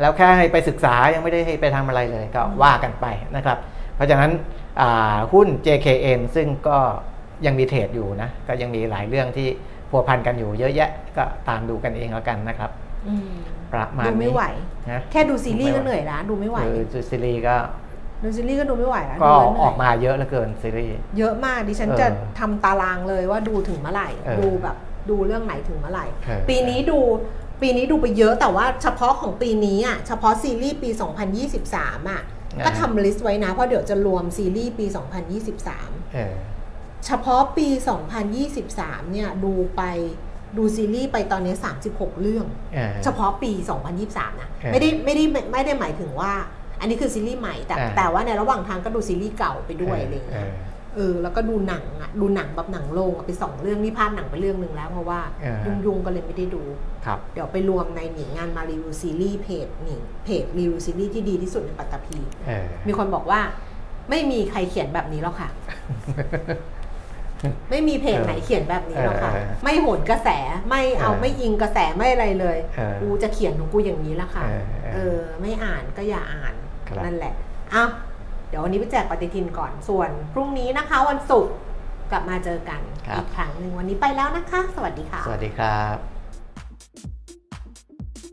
แล้วแค่ให้ไปศึกษายังไม่ได้ให้ไปทำอะไรเลยก็ว่ากันไปนะครับ เพราะฉะนั้นอ่าหุ้น JKN ซึ่งก็ยังมีเทรดอยู่นะก็ยังมีหลายเรื่องที่ พัวพันกันอยู่เยอะแยะก็ตามดูกันเองแล้วกันนะครับอืมประมาณดูนี้ไม่ไหวนะแค่ดูซีรีส์ก็เหนื่อยแล้วดูไม่ไหวคือจูซิลีก็ดูซีรีส์ก็ดูไม่ไหวแล้วก็ดูแล้วเหนื่ออยอกมาเยอะเหลือเกินซีรีส์เยอะมากดิฉันเออจะทำตารางเลยว่าดูถึงเมื่อไหร่เออดูแบบดูเรื่องไหนถึงเมื่อไหร่เออปีนี้ดูปีนี้ดูไปเยอะแต่ว่าเฉพาะของปีนี้อะเฉพาะซีรีส์ปี 2023 อะก็ทำลิสต์ไว้นะ เพราะเดี๋ยวจะรวมซีรีส์ปี 2023 เออเฉพาะปี 2023 เนี่ยดูไปดูซีรีส์ไปตอนนี้ 36 เรื่องเออเฉพาะปี 2023 นะเออไม่ได้ไม่ได้ไม่ได้หมายถึงว่า อันนี้คือซีรีส์ใหม่แต่อ่าแต่ว่าในระหว่างทางก็ดูซีรีส์เก่าไปด้วยอะไรอย่างเอเงี้ยอเออแล้วก็ดูหนังอะดูหนังแบบหนังโรงอะไปสองเรื่องนี่พลาดหนังไปเรื่องหนึ่งแล้วเพราะว่าเออยุ่งยุ่งๆก็เลยไม่ได้ดูครับเดี๋ยวไปรวมในหนิงงานมารีวิวซีรีส์เพจหนิงเพจรีวิวซีรีส์ที่ดีที่สุดในปัตตภีเออมีคนบอกว่าไม่มีใครเขียนแบบนี้แล้วค่ะ ไม่มีเพจไหนเขียนแบบนี้แล้วค่ะเออไม่โหนกระแสไม่เอาเออไม่อิงกระแสไม่อะไรเลยเออกูจะเขียนของกูอย่างนี้ละค่ะ เออเออเออไม่อ่านก็อย่าอ่านครับนั่นแหละอ้าวเดี๋ยววันนี้ไปแจกปฏิทินก่อนส่วน พรุ่งนี้นะคะวันศุกร์กลับมาเจอกันครับอีกครั้งหนึ่งวันนี้ไปแล้วนะคะ สวัสดีค่ะ สวัสดีครับ